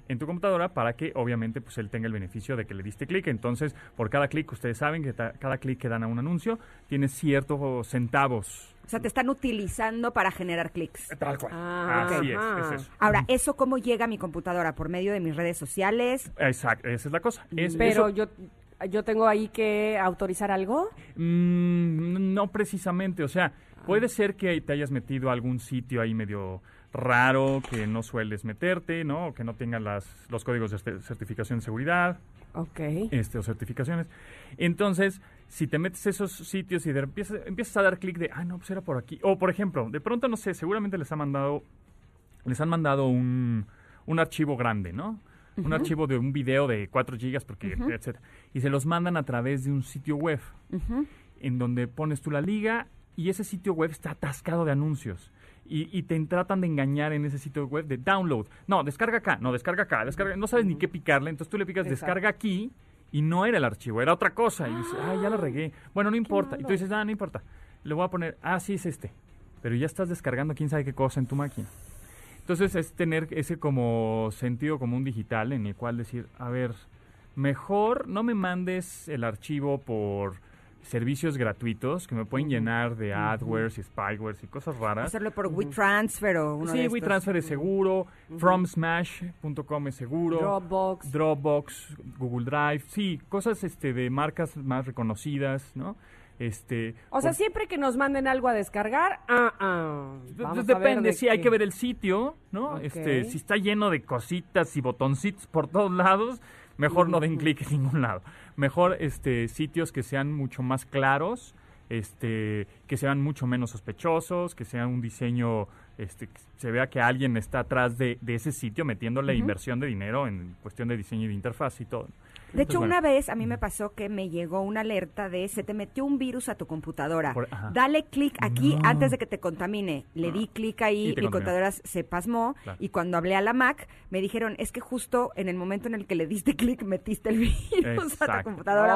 en tu computadora para que obviamente pues él tenga el beneficio de que le diste clic. Entonces, por cada clic, ustedes saben que cada clic que dan a un anuncio tiene ciertos centavos. O sea, te están utilizando para generar clics. Tal cual. Ah, Así es, es eso. Ahora, ¿eso cómo llega a mi computadora? ¿Por medio de mis redes sociales? Exacto, esa es la cosa. Es- Pero eso- yo, yo tengo ahí que autorizar algo. Mm, no precisamente, o sea, puede ser que te hayas metido a algún sitio ahí medio raro que no sueles meterte, ¿no? O que no tenga las, los códigos de cer- certificación de seguridad. Ok. Este, o certificaciones. Entonces, si te metes a esos sitios y de- empiezas, empiezas a dar clic de, ah, no, pues era por aquí. O, por ejemplo, de pronto, no sé, seguramente les ha mandado, les han mandado un, un archivo grande, ¿no? Un archivo de un video de 4 gigas, porque, Ujú. etcétera. Y se los mandan a través de un sitio web, en donde pones tú la liga y ese sitio web está atascado de anuncios. Y, y te tratan de engañar en ese sitio web de download. No, descarga acá, no, descarga acá, descarga. No sabes ni qué picarle, entonces tú le picas Exacto. descarga aquí y no era el archivo, era otra cosa. Y dices, ah, ya la regué. Bueno, no importa. Y tú dices, ah, no importa. Le voy a poner, ah, sí es este. Pero ya estás descargando quién sabe qué cosa en tu máquina. Entonces es tener ese como sentido común digital en el cual decir, a ver, mejor no me mandes el archivo por servicios gratuitos que me pueden llenar de adwares y spywares y cosas raras. Hacerlo por WeTransfer o uno Sí, de estos. WeTransfer es seguro, FromSmash.com es seguro, Dropbox. Dropbox, Google Drive, sí, cosas este de marcas más reconocidas, ¿no? Este, O sea, por- siempre que nos manden algo a descargar, ah, ah, vamos a ver depende, de sí, hay que ver el sitio, ¿no? Este, si está lleno de cositas y botoncitos por todos lados, mejor no den clic en ningún lado. Mejor este sitios que sean mucho más claros, este, que sean mucho menos sospechosos, que sean un diseño, este, que se vea que alguien está atrás de, de ese sitio metiéndole Ujú. inversión de dinero en cuestión de diseño y de interfaz y todo. De hecho, bueno. una vez a mí me pasó que me llegó una alerta de se te metió un virus a tu computadora. Por-. Dale clic aquí No. antes de que te contamine. Le di clic ahí, mi contaminó. computadora se pasmó Claro. y cuando hablé a la Mac me dijeron es que justo en el momento en el que le diste (laughs) clic metiste el virus a tu computadora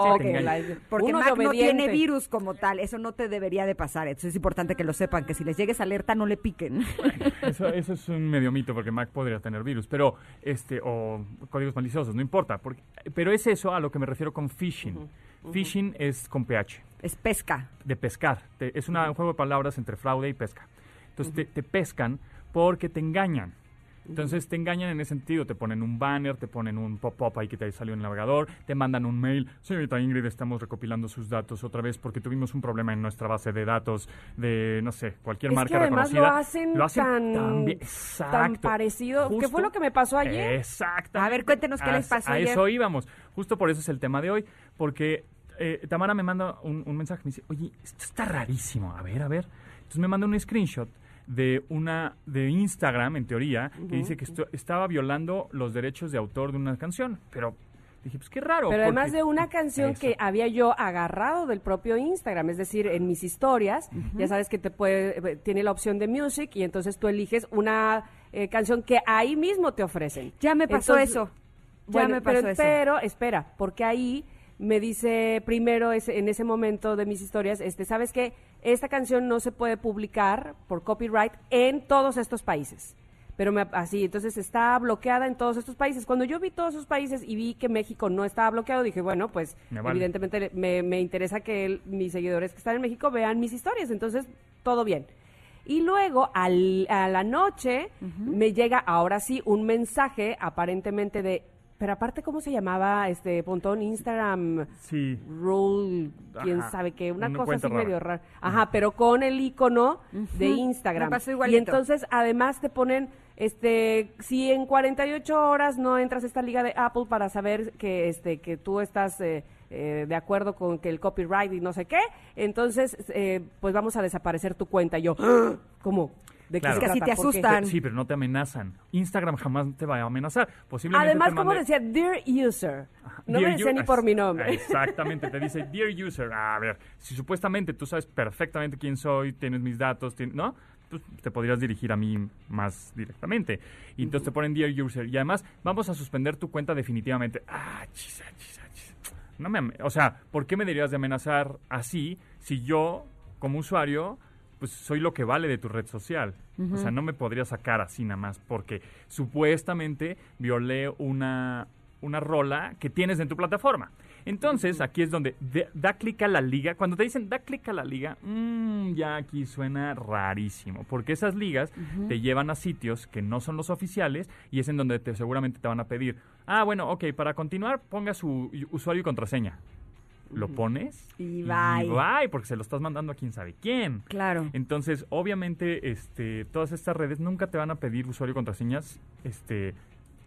porque, Mac no tiene virus como tal. Eso no te debería de pasar. Entonces es importante que lo sepan, que si les llegues alerta no le piquen. Eso, eso es un medio mito porque Mac podría tener virus, pero este o códigos maliciosos, no importa. Porque, pero es eso a lo que me refiero con phishing. Phishing es con PH, es pesca. de pescar. Te- es una- un juego de palabras entre fraude y pesca. Entonces te, te pescan porque te engañan. Entonces te engañan en ese sentido, te ponen un banner, te ponen un pop-up ahí que te salió en el navegador, te mandan un mail, señorita Ingrid, estamos recopilando sus datos otra vez porque tuvimos un problema en nuestra base de datos de, no sé, cualquier Es marca que además reconocida. lo hacen, tan, bien, tan parecido. ¿Qué Justo. fue lo que me pasó ayer? Exacto. A ver, cuéntenos qué les pasó A ayer. eso íbamos. Justo por eso es el tema de hoy. Porque eh, Tamara me manda un, un mensaje. Me dice, oye, esto está rarísimo. A ver, a ver. Entonces me manda un screenshot de una de Instagram, en teoría, que Ujú. dice que esto, estaba violando los derechos de autor de una canción. Pero dije, pues qué raro. Pero además porque- de una canción Eso. que había yo agarrado del propio Instagram, es decir, en mis historias, ya sabes que te puede, eh, tiene la opción de music y entonces tú eliges una eh, canción que ahí mismo te ofrecen. Ya me pasó Entonces, eso. Ya Bueno, me pasó pero, eso. pero espera, porque ahí me dice primero ese- en ese momento de mis historias, este, sabes que esta canción no se puede publicar por copyright en todos estos países. Pero me, así, entonces está bloqueada en todos estos países. Cuando yo vi todos esos países y vi que México no estaba bloqueado, dije, bueno, pues Me vale. evidentemente me, me interesa que el- mis seguidores que están en México vean mis historias, entonces todo bien. Y luego al- a la noche me llega ahora sí un mensaje aparentemente de, pero aparte cómo se llamaba este Pontón Instagram Sí. Rule, quién Ajá. sabe qué, una Una cosa así rara. medio rara. Ajá, pero con el icono de Instagram. me pasó y igualito. entonces además te ponen este si en 48 horas no entras a esta liga de Apple para saber que este que tú estás eh, eh, de acuerdo con que el copyright y no sé qué, entonces eh, pues vamos a desaparecer tu cuenta. Y yo. (gasps) ¿cómo? ¿De qué Claro. Es que así te asustan. Sí, pero no te amenazan. Instagram jamás te va a amenazar. Posiblemente Además, como mande- decía, Dear User. No Dear me decía ni por mi nombre. Exactamente, te dice Dear User. A ver, si supuestamente tú sabes perfectamente quién soy, tienes mis datos, ¿no? Pues te podrías dirigir a mí más directamente. Y entonces te ponen Dear User. Y además, vamos a suspender tu cuenta definitivamente. Ah, chis, ah, chis, ah, chis. No me o sea, ¿por qué me deberías de amenazar así si yo, como usuario, pues soy lo que vale de tu red social? O sea, no me podría sacar así nada más porque supuestamente violé una, una rola que tienes en tu plataforma. Entonces, aquí es donde de- da clic a la liga. Cuando te dicen da clic a la liga, mm, ya aquí suena rarísimo, porque esas ligas te llevan a sitios que no son los oficiales y es en donde te, seguramente te van a pedir, ah, bueno, ok, para continuar ponga su usuario y contraseña. Lo pones Y bye. bye, porque se lo estás mandando a quién sabe quién. Claro. Entonces, obviamente, este, todas estas redes nunca te van a pedir usuario y contraseñas, este,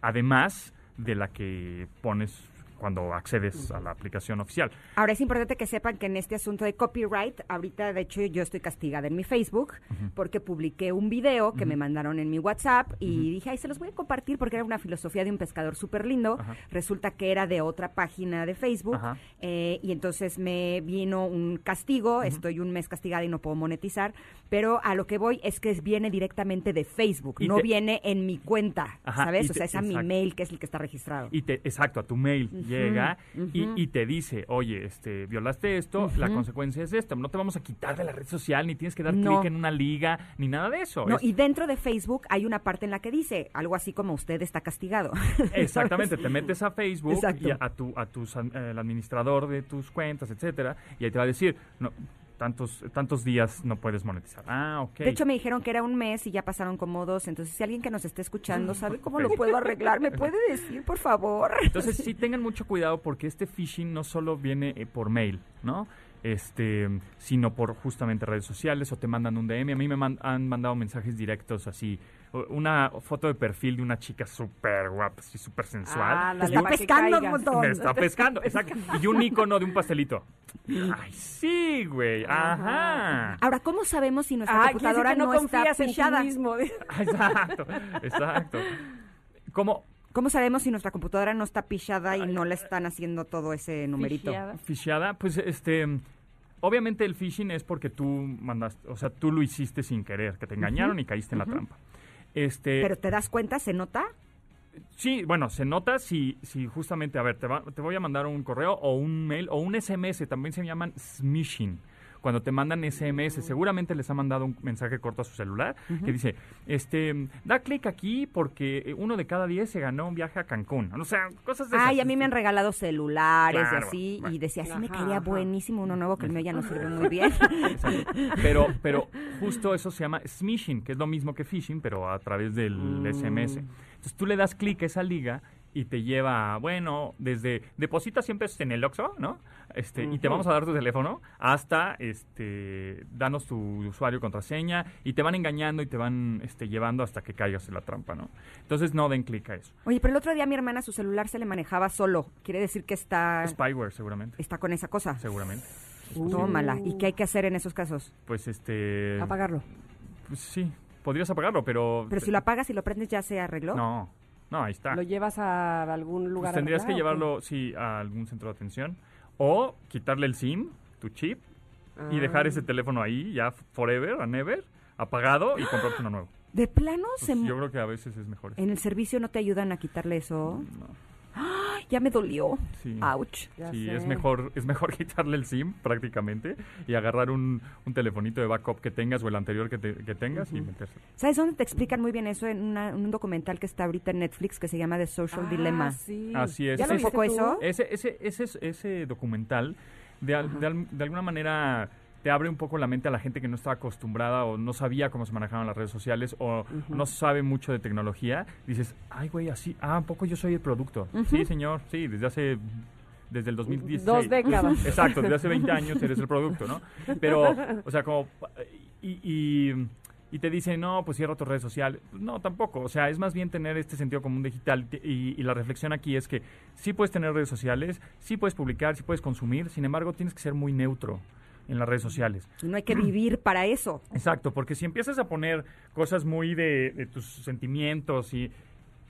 además de la que pones cuando accedes a la aplicación oficial. Ahora es importante que sepan que en este asunto de copyright, ahorita de hecho yo estoy castigada en mi Facebook porque publiqué un video que me mandaron en mi WhatsApp y dije, ay, se los voy a compartir porque era una filosofía de un pescador súper lindo. Resulta que era de otra página de Facebook eh, y entonces me vino un castigo, estoy un mes castigada y no puedo monetizar, pero a lo que voy es que viene directamente de Facebook, Y no te- viene en mi cuenta, Ajá, ¿sabes? O sea, es a mi mail que es el que está registrado. Y te, exacto, a tu mail llega y, te dice, oye, este, violaste esto, la consecuencia es esta. No te vamos a quitar de la red social, ni tienes que dar No. clic en una liga, ni nada de eso. No, Es- y dentro de Facebook hay una parte en la que dice algo así como usted está castigado. (laughs) Exactamente, te metes a Facebook Exacto. y a, a tu, a tus, eh, el administrador de tus cuentas, etcétera, y ahí te va a decir, no, tantos, tantos días no puedes monetizar. Ah, ok. De hecho, me dijeron que era un mes y ya pasaron como dos. Entonces, si alguien que nos esté escuchando sabe cómo lo puedo arreglar, ¿me puede decir, por favor? Entonces sí (laughs) tengan mucho cuidado porque este phishing no solo viene eh, por mail, ¿no? Este, sino por justamente redes sociales o te mandan un DM. A mí me man- han mandado mensajes directos así, una foto de perfil de una chica súper guapa, así súper sensual. Ándale, Está para que pescando un montón. Me está pescando, (laughs) exacto. Y un icono de un pastelito. Ay, sí, güey. Ajá. Ahora, ¿cómo sabemos si nuestra Ah, computadora que no, no, está en ti fichada? mismo. (laughs) Exacto, exacto. ¿Cómo, ¿Cómo sabemos si nuestra computadora no está pichada y no le están haciendo todo ese numerito? Fisheada, pues este, obviamente el phishing es porque tú mandaste, o sea, tú lo hiciste sin querer, que te engañaron y caíste en la trampa. Este, ¿Pero te das cuenta? ¿Se nota? Sí, bueno, se nota si, si justamente, a ver, te, va- te voy a mandar un correo o un mail o un SMS, también se llaman smishing. Cuando te mandan SMS, seguramente les ha mandado un mensaje corto a su celular que dice, este, da clic aquí porque uno de cada diez se ganó un viaje a Cancún. O sea, cosas de Ay, esas. a mí me han regalado celulares y así, bueno. y decía, sí me Ajá, caería ajá. buenísimo uno nuevo, que el mío ya no sirve muy bien. Exacto. Pero, pero justo eso se llama smishing, que es lo mismo que phishing, pero a través del Mm. SMS. Entonces tú le das clic a esa liga y te lleva, bueno, desde deposita 100 pesos en el Oxxo, ¿no? Este, y te vamos a dar tu teléfono hasta, este, danos tu usuario, contraseña, y te van engañando y te van, este, llevando hasta que caigas en la trampa, ¿no? Entonces no den clic a eso. Oye, pero el otro día mi hermana su celular se le manejaba solo. Quiere decir que está, Spyware, seguramente. está con esa cosa. Seguramente. Tómala. ¿Y qué hay que hacer en esos casos? Pues este... Apagarlo. Pues sí, podrías apagarlo, pero... Pero si lo apagas y lo prendes, ¿ya se arregló? No, no, ahí está. ¿Lo llevas a algún Pues lugar? a tendrías que llevarlo, sí, a algún centro de atención. O quitarle el SIM, tu chip, y Ah. dejar ese teléfono ahí ya forever, a never, apagado y comprarte uno nuevo. ¿De plano? Pues se... yo creo que a veces es mejor. eso. ¿En el servicio no te ayudan a quitarle eso? ¡Ay, Ya me dolió. Sí. Ouch. Sí, es mejor, es mejor (laughs) quitarle el SIM prácticamente y agarrar un, un telefonito de backup que tengas o el anterior que, te- que tengas y meterse. ¿Sabes dónde te explican muy bien eso? En, una- en un documental que está ahorita en Netflix que se llama The Social Dilemma. Así es. ¿Ya lo Ese- viste tú? eso? Ese, ese, ese, ese documental, de, al- de, al- de alguna manera, te abre un poco la mente a la gente que no estaba acostumbrada o no sabía cómo se manejaban las redes sociales o no sabe mucho de tecnología. Dices, ay, güey, así, ah, ¿un poco yo soy el producto? Sí, señor, sí, desde hace... Desde el 2016. Dos décadas. (laughs) Exacto, desde hace 20 años eres el producto, ¿no? Pero, o sea, como... Y, y, y te dicen, no, pues cierra tu red social. No, tampoco. O sea, es más bien tener este sentido común digital. Y, y la reflexión aquí es que sí puedes tener redes sociales, sí puedes publicar, sí puedes consumir. Sin embargo, tienes que ser muy neutro en las redes sociales. Y no hay que vivir para eso. Exacto, porque si empiezas a poner cosas muy de, de tus sentimientos y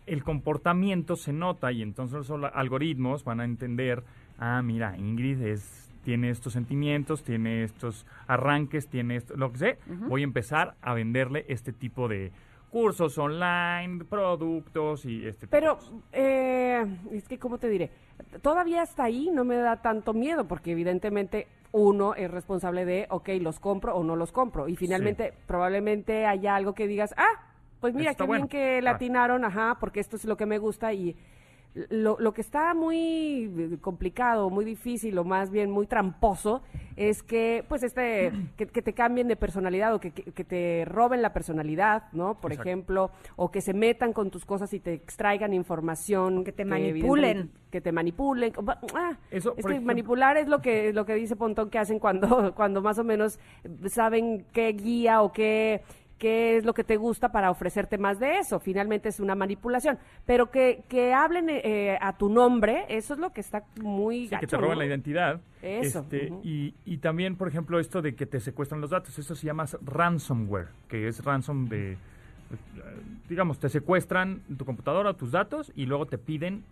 el comportamiento se nota y entonces los algoritmos van a entender, ah, mira, Ingrid es, tiene estos sentimientos, tiene estos arranques, tiene esto, lo que sé, voy a empezar a venderle este tipo de cursos online, productos y este tipo Pero, eh, es que, ¿cómo te diré? Todavía hasta ahí no me da tanto miedo, porque evidentemente uno es responsable de, ok, los compro o no los compro. Y finalmente, probablemente haya algo que digas, ah, pues mira, Está qué bueno. bien que Ah. latinaron, ajá, porque esto es lo que me gusta y lo, lo que está muy eh, complicado, muy difícil o más bien muy tramposo es que pues este que, que te cambien de personalidad o que, que- que te roben la personalidad, ¿no? Por Exacto. ejemplo, o que se metan con tus cosas y te extraigan información que te manipulen. que te manipulen. Ah, Eso, es que ejemplo- manipular es lo que lo que dice Pontón que hacen cuando (laughs) cuando más o menos saben qué guía o qué qué es lo que te gusta para ofrecerte más de eso. Finalmente es una manipulación. Pero que, que hablen eh, a tu nombre, eso es lo que está muy Sí, que te roban ¿no? la identidad. Eso, Este, y, y también, por ejemplo, esto de que te secuestran los datos. Eso se llama ransomware, que es ransom de, digamos, te secuestran tu computadora, tus datos, y luego te piden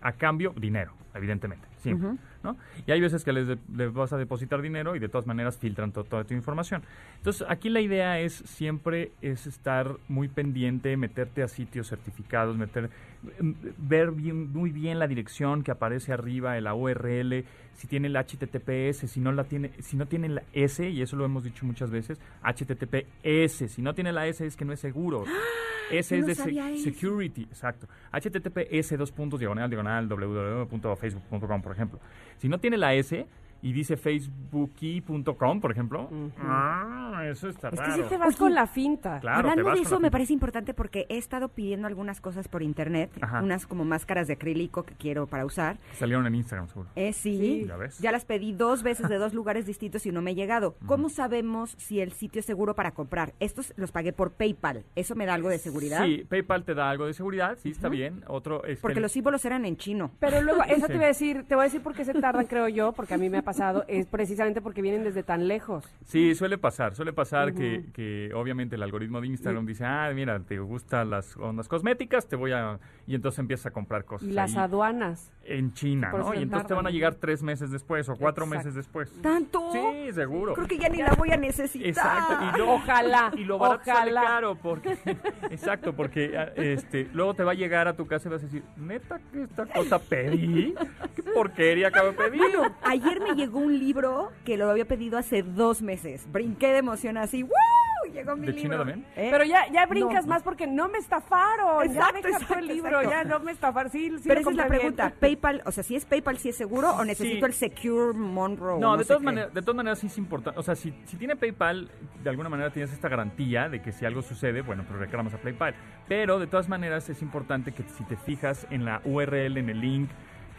a cambio dinero, evidentemente, siempre, Ujú. ¿no? Y hay veces que les, de- les vas a depositar dinero y de todas maneras filtran to- toda tu información. Entonces, aquí la idea es siempre es estar muy pendiente, meterte a sitios certificados, meter, ver bien, muy bien la dirección que aparece arriba, la URL, si tiene el HTTPS, si no la tiene, si no tiene la S, y eso lo hemos dicho muchas veces, HTTPS, si no tiene la S es que no es seguro. S yo es de se- eso. security, exacto. HTTPS dos puntos diagonal diagonal www.facebook.com, por ejemplo. Si no tiene la S y dice facebooky.com, por ejemplo, ah, eso está Es que raro. si te vas con la finta. Claro, Hablando de eso, me parece importante porque he estado pidiendo algunas cosas por internet, Ajá. unas como máscaras de acrílico que quiero para usar. Salieron en Instagram, seguro. Eh, sí, Sí. Ya ves. ya las pedí dos veces de dos lugares distintos y no me he llegado. ¿Cómo sabemos si el sitio es seguro para comprar? Estos los pagué por PayPal. ¿Eso me da algo de seguridad? Sí, PayPal te da algo de seguridad, sí, está bien. Otro, este, Porque los símbolos eran en chino. Pero luego, eso Sí. te iba a (laughs) decir, te voy a decir por qué se tardan, creo yo, porque a mí me ha pasado (laughs) es precisamente porque vienen desde tan lejos. Sí, suele pasar, suele pasar que, que obviamente el algoritmo de Instagram dice, ah, mira, te gustan las ondas cosméticas, te voy a... Y entonces empiezas a comprar cosas. Y las ahí aduanas. En China, ¿no? Y entonces te van a llegar tres meses después o cuatro Exacto. meses después. ¿Tanto? Sí, seguro. Creo que ya ni la voy a necesitar. Exacto. Y luego, (laughs) Ojalá, Y lo barato sale ojalá. caro porque... (laughs) Exacto, porque ah, este, luego te va a llegar a tu casa y vas a decir, ¿neta que esta cosa pedí? ¿Qué porquería acabo de pedir? Bueno, ayer me llegó un libro que lo había pedido hace dos meses. Brinqué de emoción así. ¡Woo! Llegó mi ¿De libro. China también? ¿Eh? Pero ya, ya brincas No. más porque no me estafaron. Exacto, ya exacto, el libro, exacto. ya no me estafaron. Sí, sí Pero esa es la pregunta. bien. PayPal, o sea, si es PayPal, si es seguro o necesito Sí. el Secure Monroe. No, de, todas maneras, de todas maneras sí es importante. O sea, si, si tiene PayPal, de alguna manera tienes esta garantía de que si algo sucede, bueno, pues reclamas a PayPal. Pero de todas maneras es importante que si te fijas en la URL, en el link,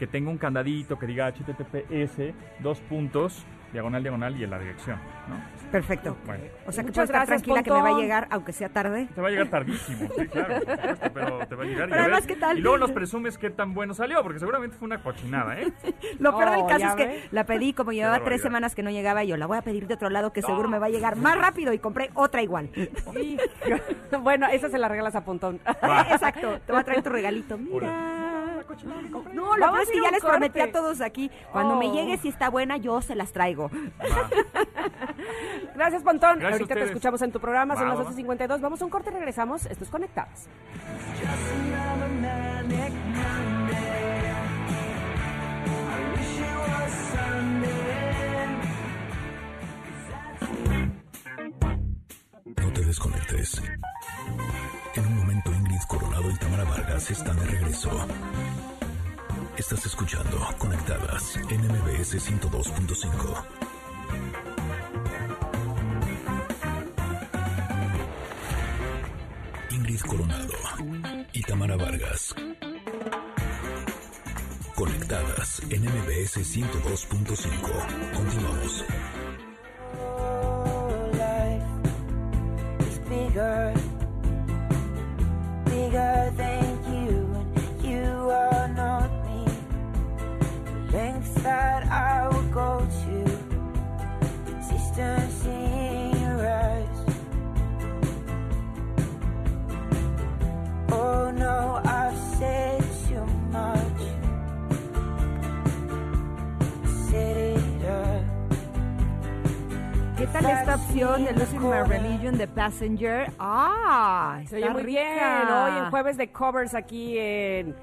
que tenga un candadito que diga HTTPS, dos puntos, diagonal, diagonal y en la dirección, ¿no? Perfecto. Bueno, O sea, que puedo estar tranquila que me va a llegar, aunque sea tarde. te va a llegar tardísimo, sí, claro, por supuesto, pero te va a llegar y, Pero a ver- además, ¿qué tal? y luego nos presumes qué tan bueno salió, porque seguramente fue una cochinada, ¿eh? (laughs) Lo peor del Oh, caso es que ves. la pedí, como llevaba tres semanas que no llegaba, y yo la voy a pedir de otro lado que seguro me va a llegar más rápido y compré otra igual. (laughs) Bueno, esa se la regalas a Pontón. (laughs) Exacto, te voy a traer tu regalito. Mira. No, lo Vamos peor es que ya les prometí a todos aquí. Cuando me Oh. llegue, si está buena, yo se las traigo. (laughs) Gracias, Pontón. Gracias a Ahorita te escuchamos en tu programa, son Va, las va, va. 12.52. Vamos a un corte y regresamos. Esto es Conectadas. No te desconectes. En un momento Ingrid Coronado y Tamara Vargas están de regreso. Estás escuchando Conectadas en MBS 102.5. Ingrid Coronado y Tamara Vargas. Conectadas en MBS 102.5. Continuamos. bigger, bigger that I would go to, the distance in your eyes. Oh no, I've said too much. Said it up. ¿Qué tal esta opción de My Religion de Passenger? ¡Ah! Se está oye muy bien. Hoy en jueves de covers aquí en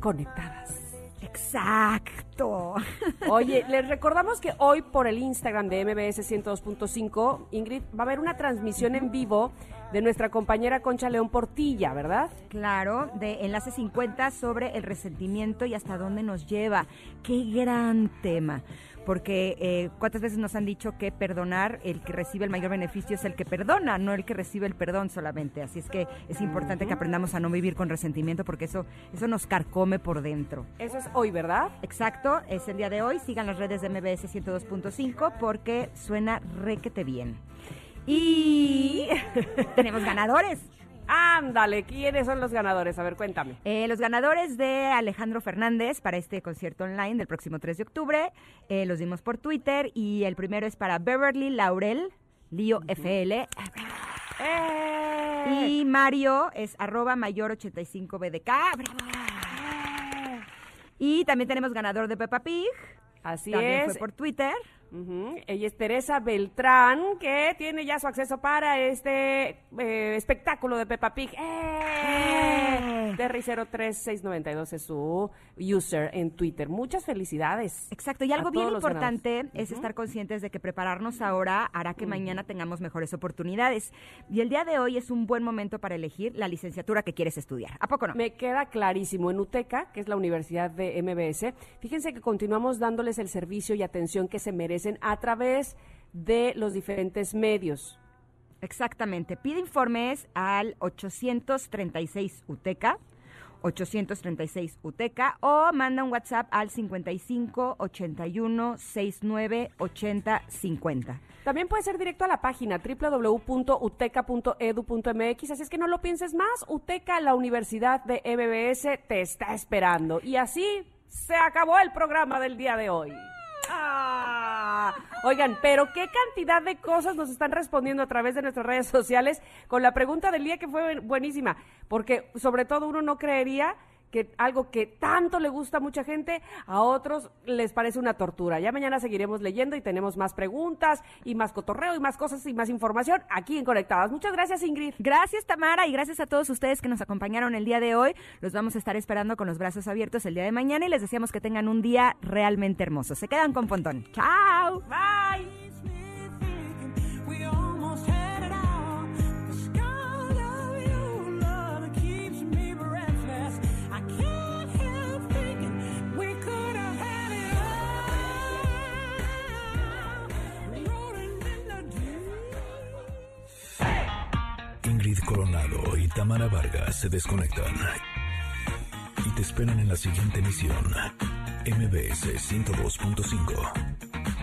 Conectadas. Exacto. (laughs) Oye, les recordamos que hoy por el Instagram de MBS 102.5, Ingrid, va a haber una transmisión en vivo de nuestra compañera Concha León Portilla, ¿verdad? Claro, de Enlace 50 sobre el resentimiento y hasta dónde nos lleva. Qué gran tema. Porque eh, cuántas veces nos han dicho que perdonar, el que recibe el mayor beneficio es el que perdona, no el que recibe el perdón solamente. Así es que es importante que aprendamos a no vivir con resentimiento porque eso, eso nos carcome por dentro. Eso es hoy, ¿verdad? Exacto, es el día de hoy. Sigan las redes de MBS 102.5 porque suena requete bien. Y (laughs) tenemos ganadores. Ándale, ¿quiénes son los ganadores? A ver, cuéntame. Eh, los ganadores de Alejandro Fernández para este concierto online del próximo 3 de octubre eh, los dimos por Twitter y el primero es para Beverly Laurel, Lío FL. ¡Eh! Y Mario es arroba mayor 85BDK. Y también tenemos ganador de Peppa Pig. Así También es. fue por Twitter. Ella es Teresa Beltrán, que tiene ya su acceso para este eh, espectáculo de Peppa Pig. ¡Eh! Terry 03692 es su user en Twitter. Muchas felicidades. Exacto, y algo bien importante es estar conscientes de que prepararnos ahora hará que mañana tengamos mejores oportunidades. Y el día de hoy es un buen momento para elegir la licenciatura que quieres estudiar. ¿A poco no? Me queda clarísimo. En UTECA, que es la Universidad de MBS, fíjense que continuamos dándoles el servicio y atención que se a través de los diferentes medios. Exactamente. Pide informes al 836 UTECA. 836 UTECA o manda un WhatsApp al 55 81 69 80 50. También puede ser directo a la página www.uteca.edu.mx, así es que no lo pienses más. UTECA, la Universidad de MBS, te está esperando. Y así se acabó el programa del día de hoy. ¡Ah! Oigan, pero qué cantidad de cosas nos están respondiendo a través de nuestras redes sociales con la pregunta del día que fue buenísima, porque sobre todo uno no creería que algo que tanto le gusta a mucha gente, a otros les parece una tortura. Ya mañana seguiremos leyendo y tenemos más preguntas y más cotorreo y más cosas y más información aquí en Conectadas. Muchas gracias, Ingrid. Gracias, Tamara, y gracias a todos ustedes que nos acompañaron el día de hoy. Los vamos a estar esperando con los brazos abiertos el día de mañana y les deseamos que tengan un día realmente hermoso. Se quedan con Pontón. Chao. Bye. Coronado y Tamara Vargas se desconectan y te esperan en la siguiente emisión. MBS 102.5.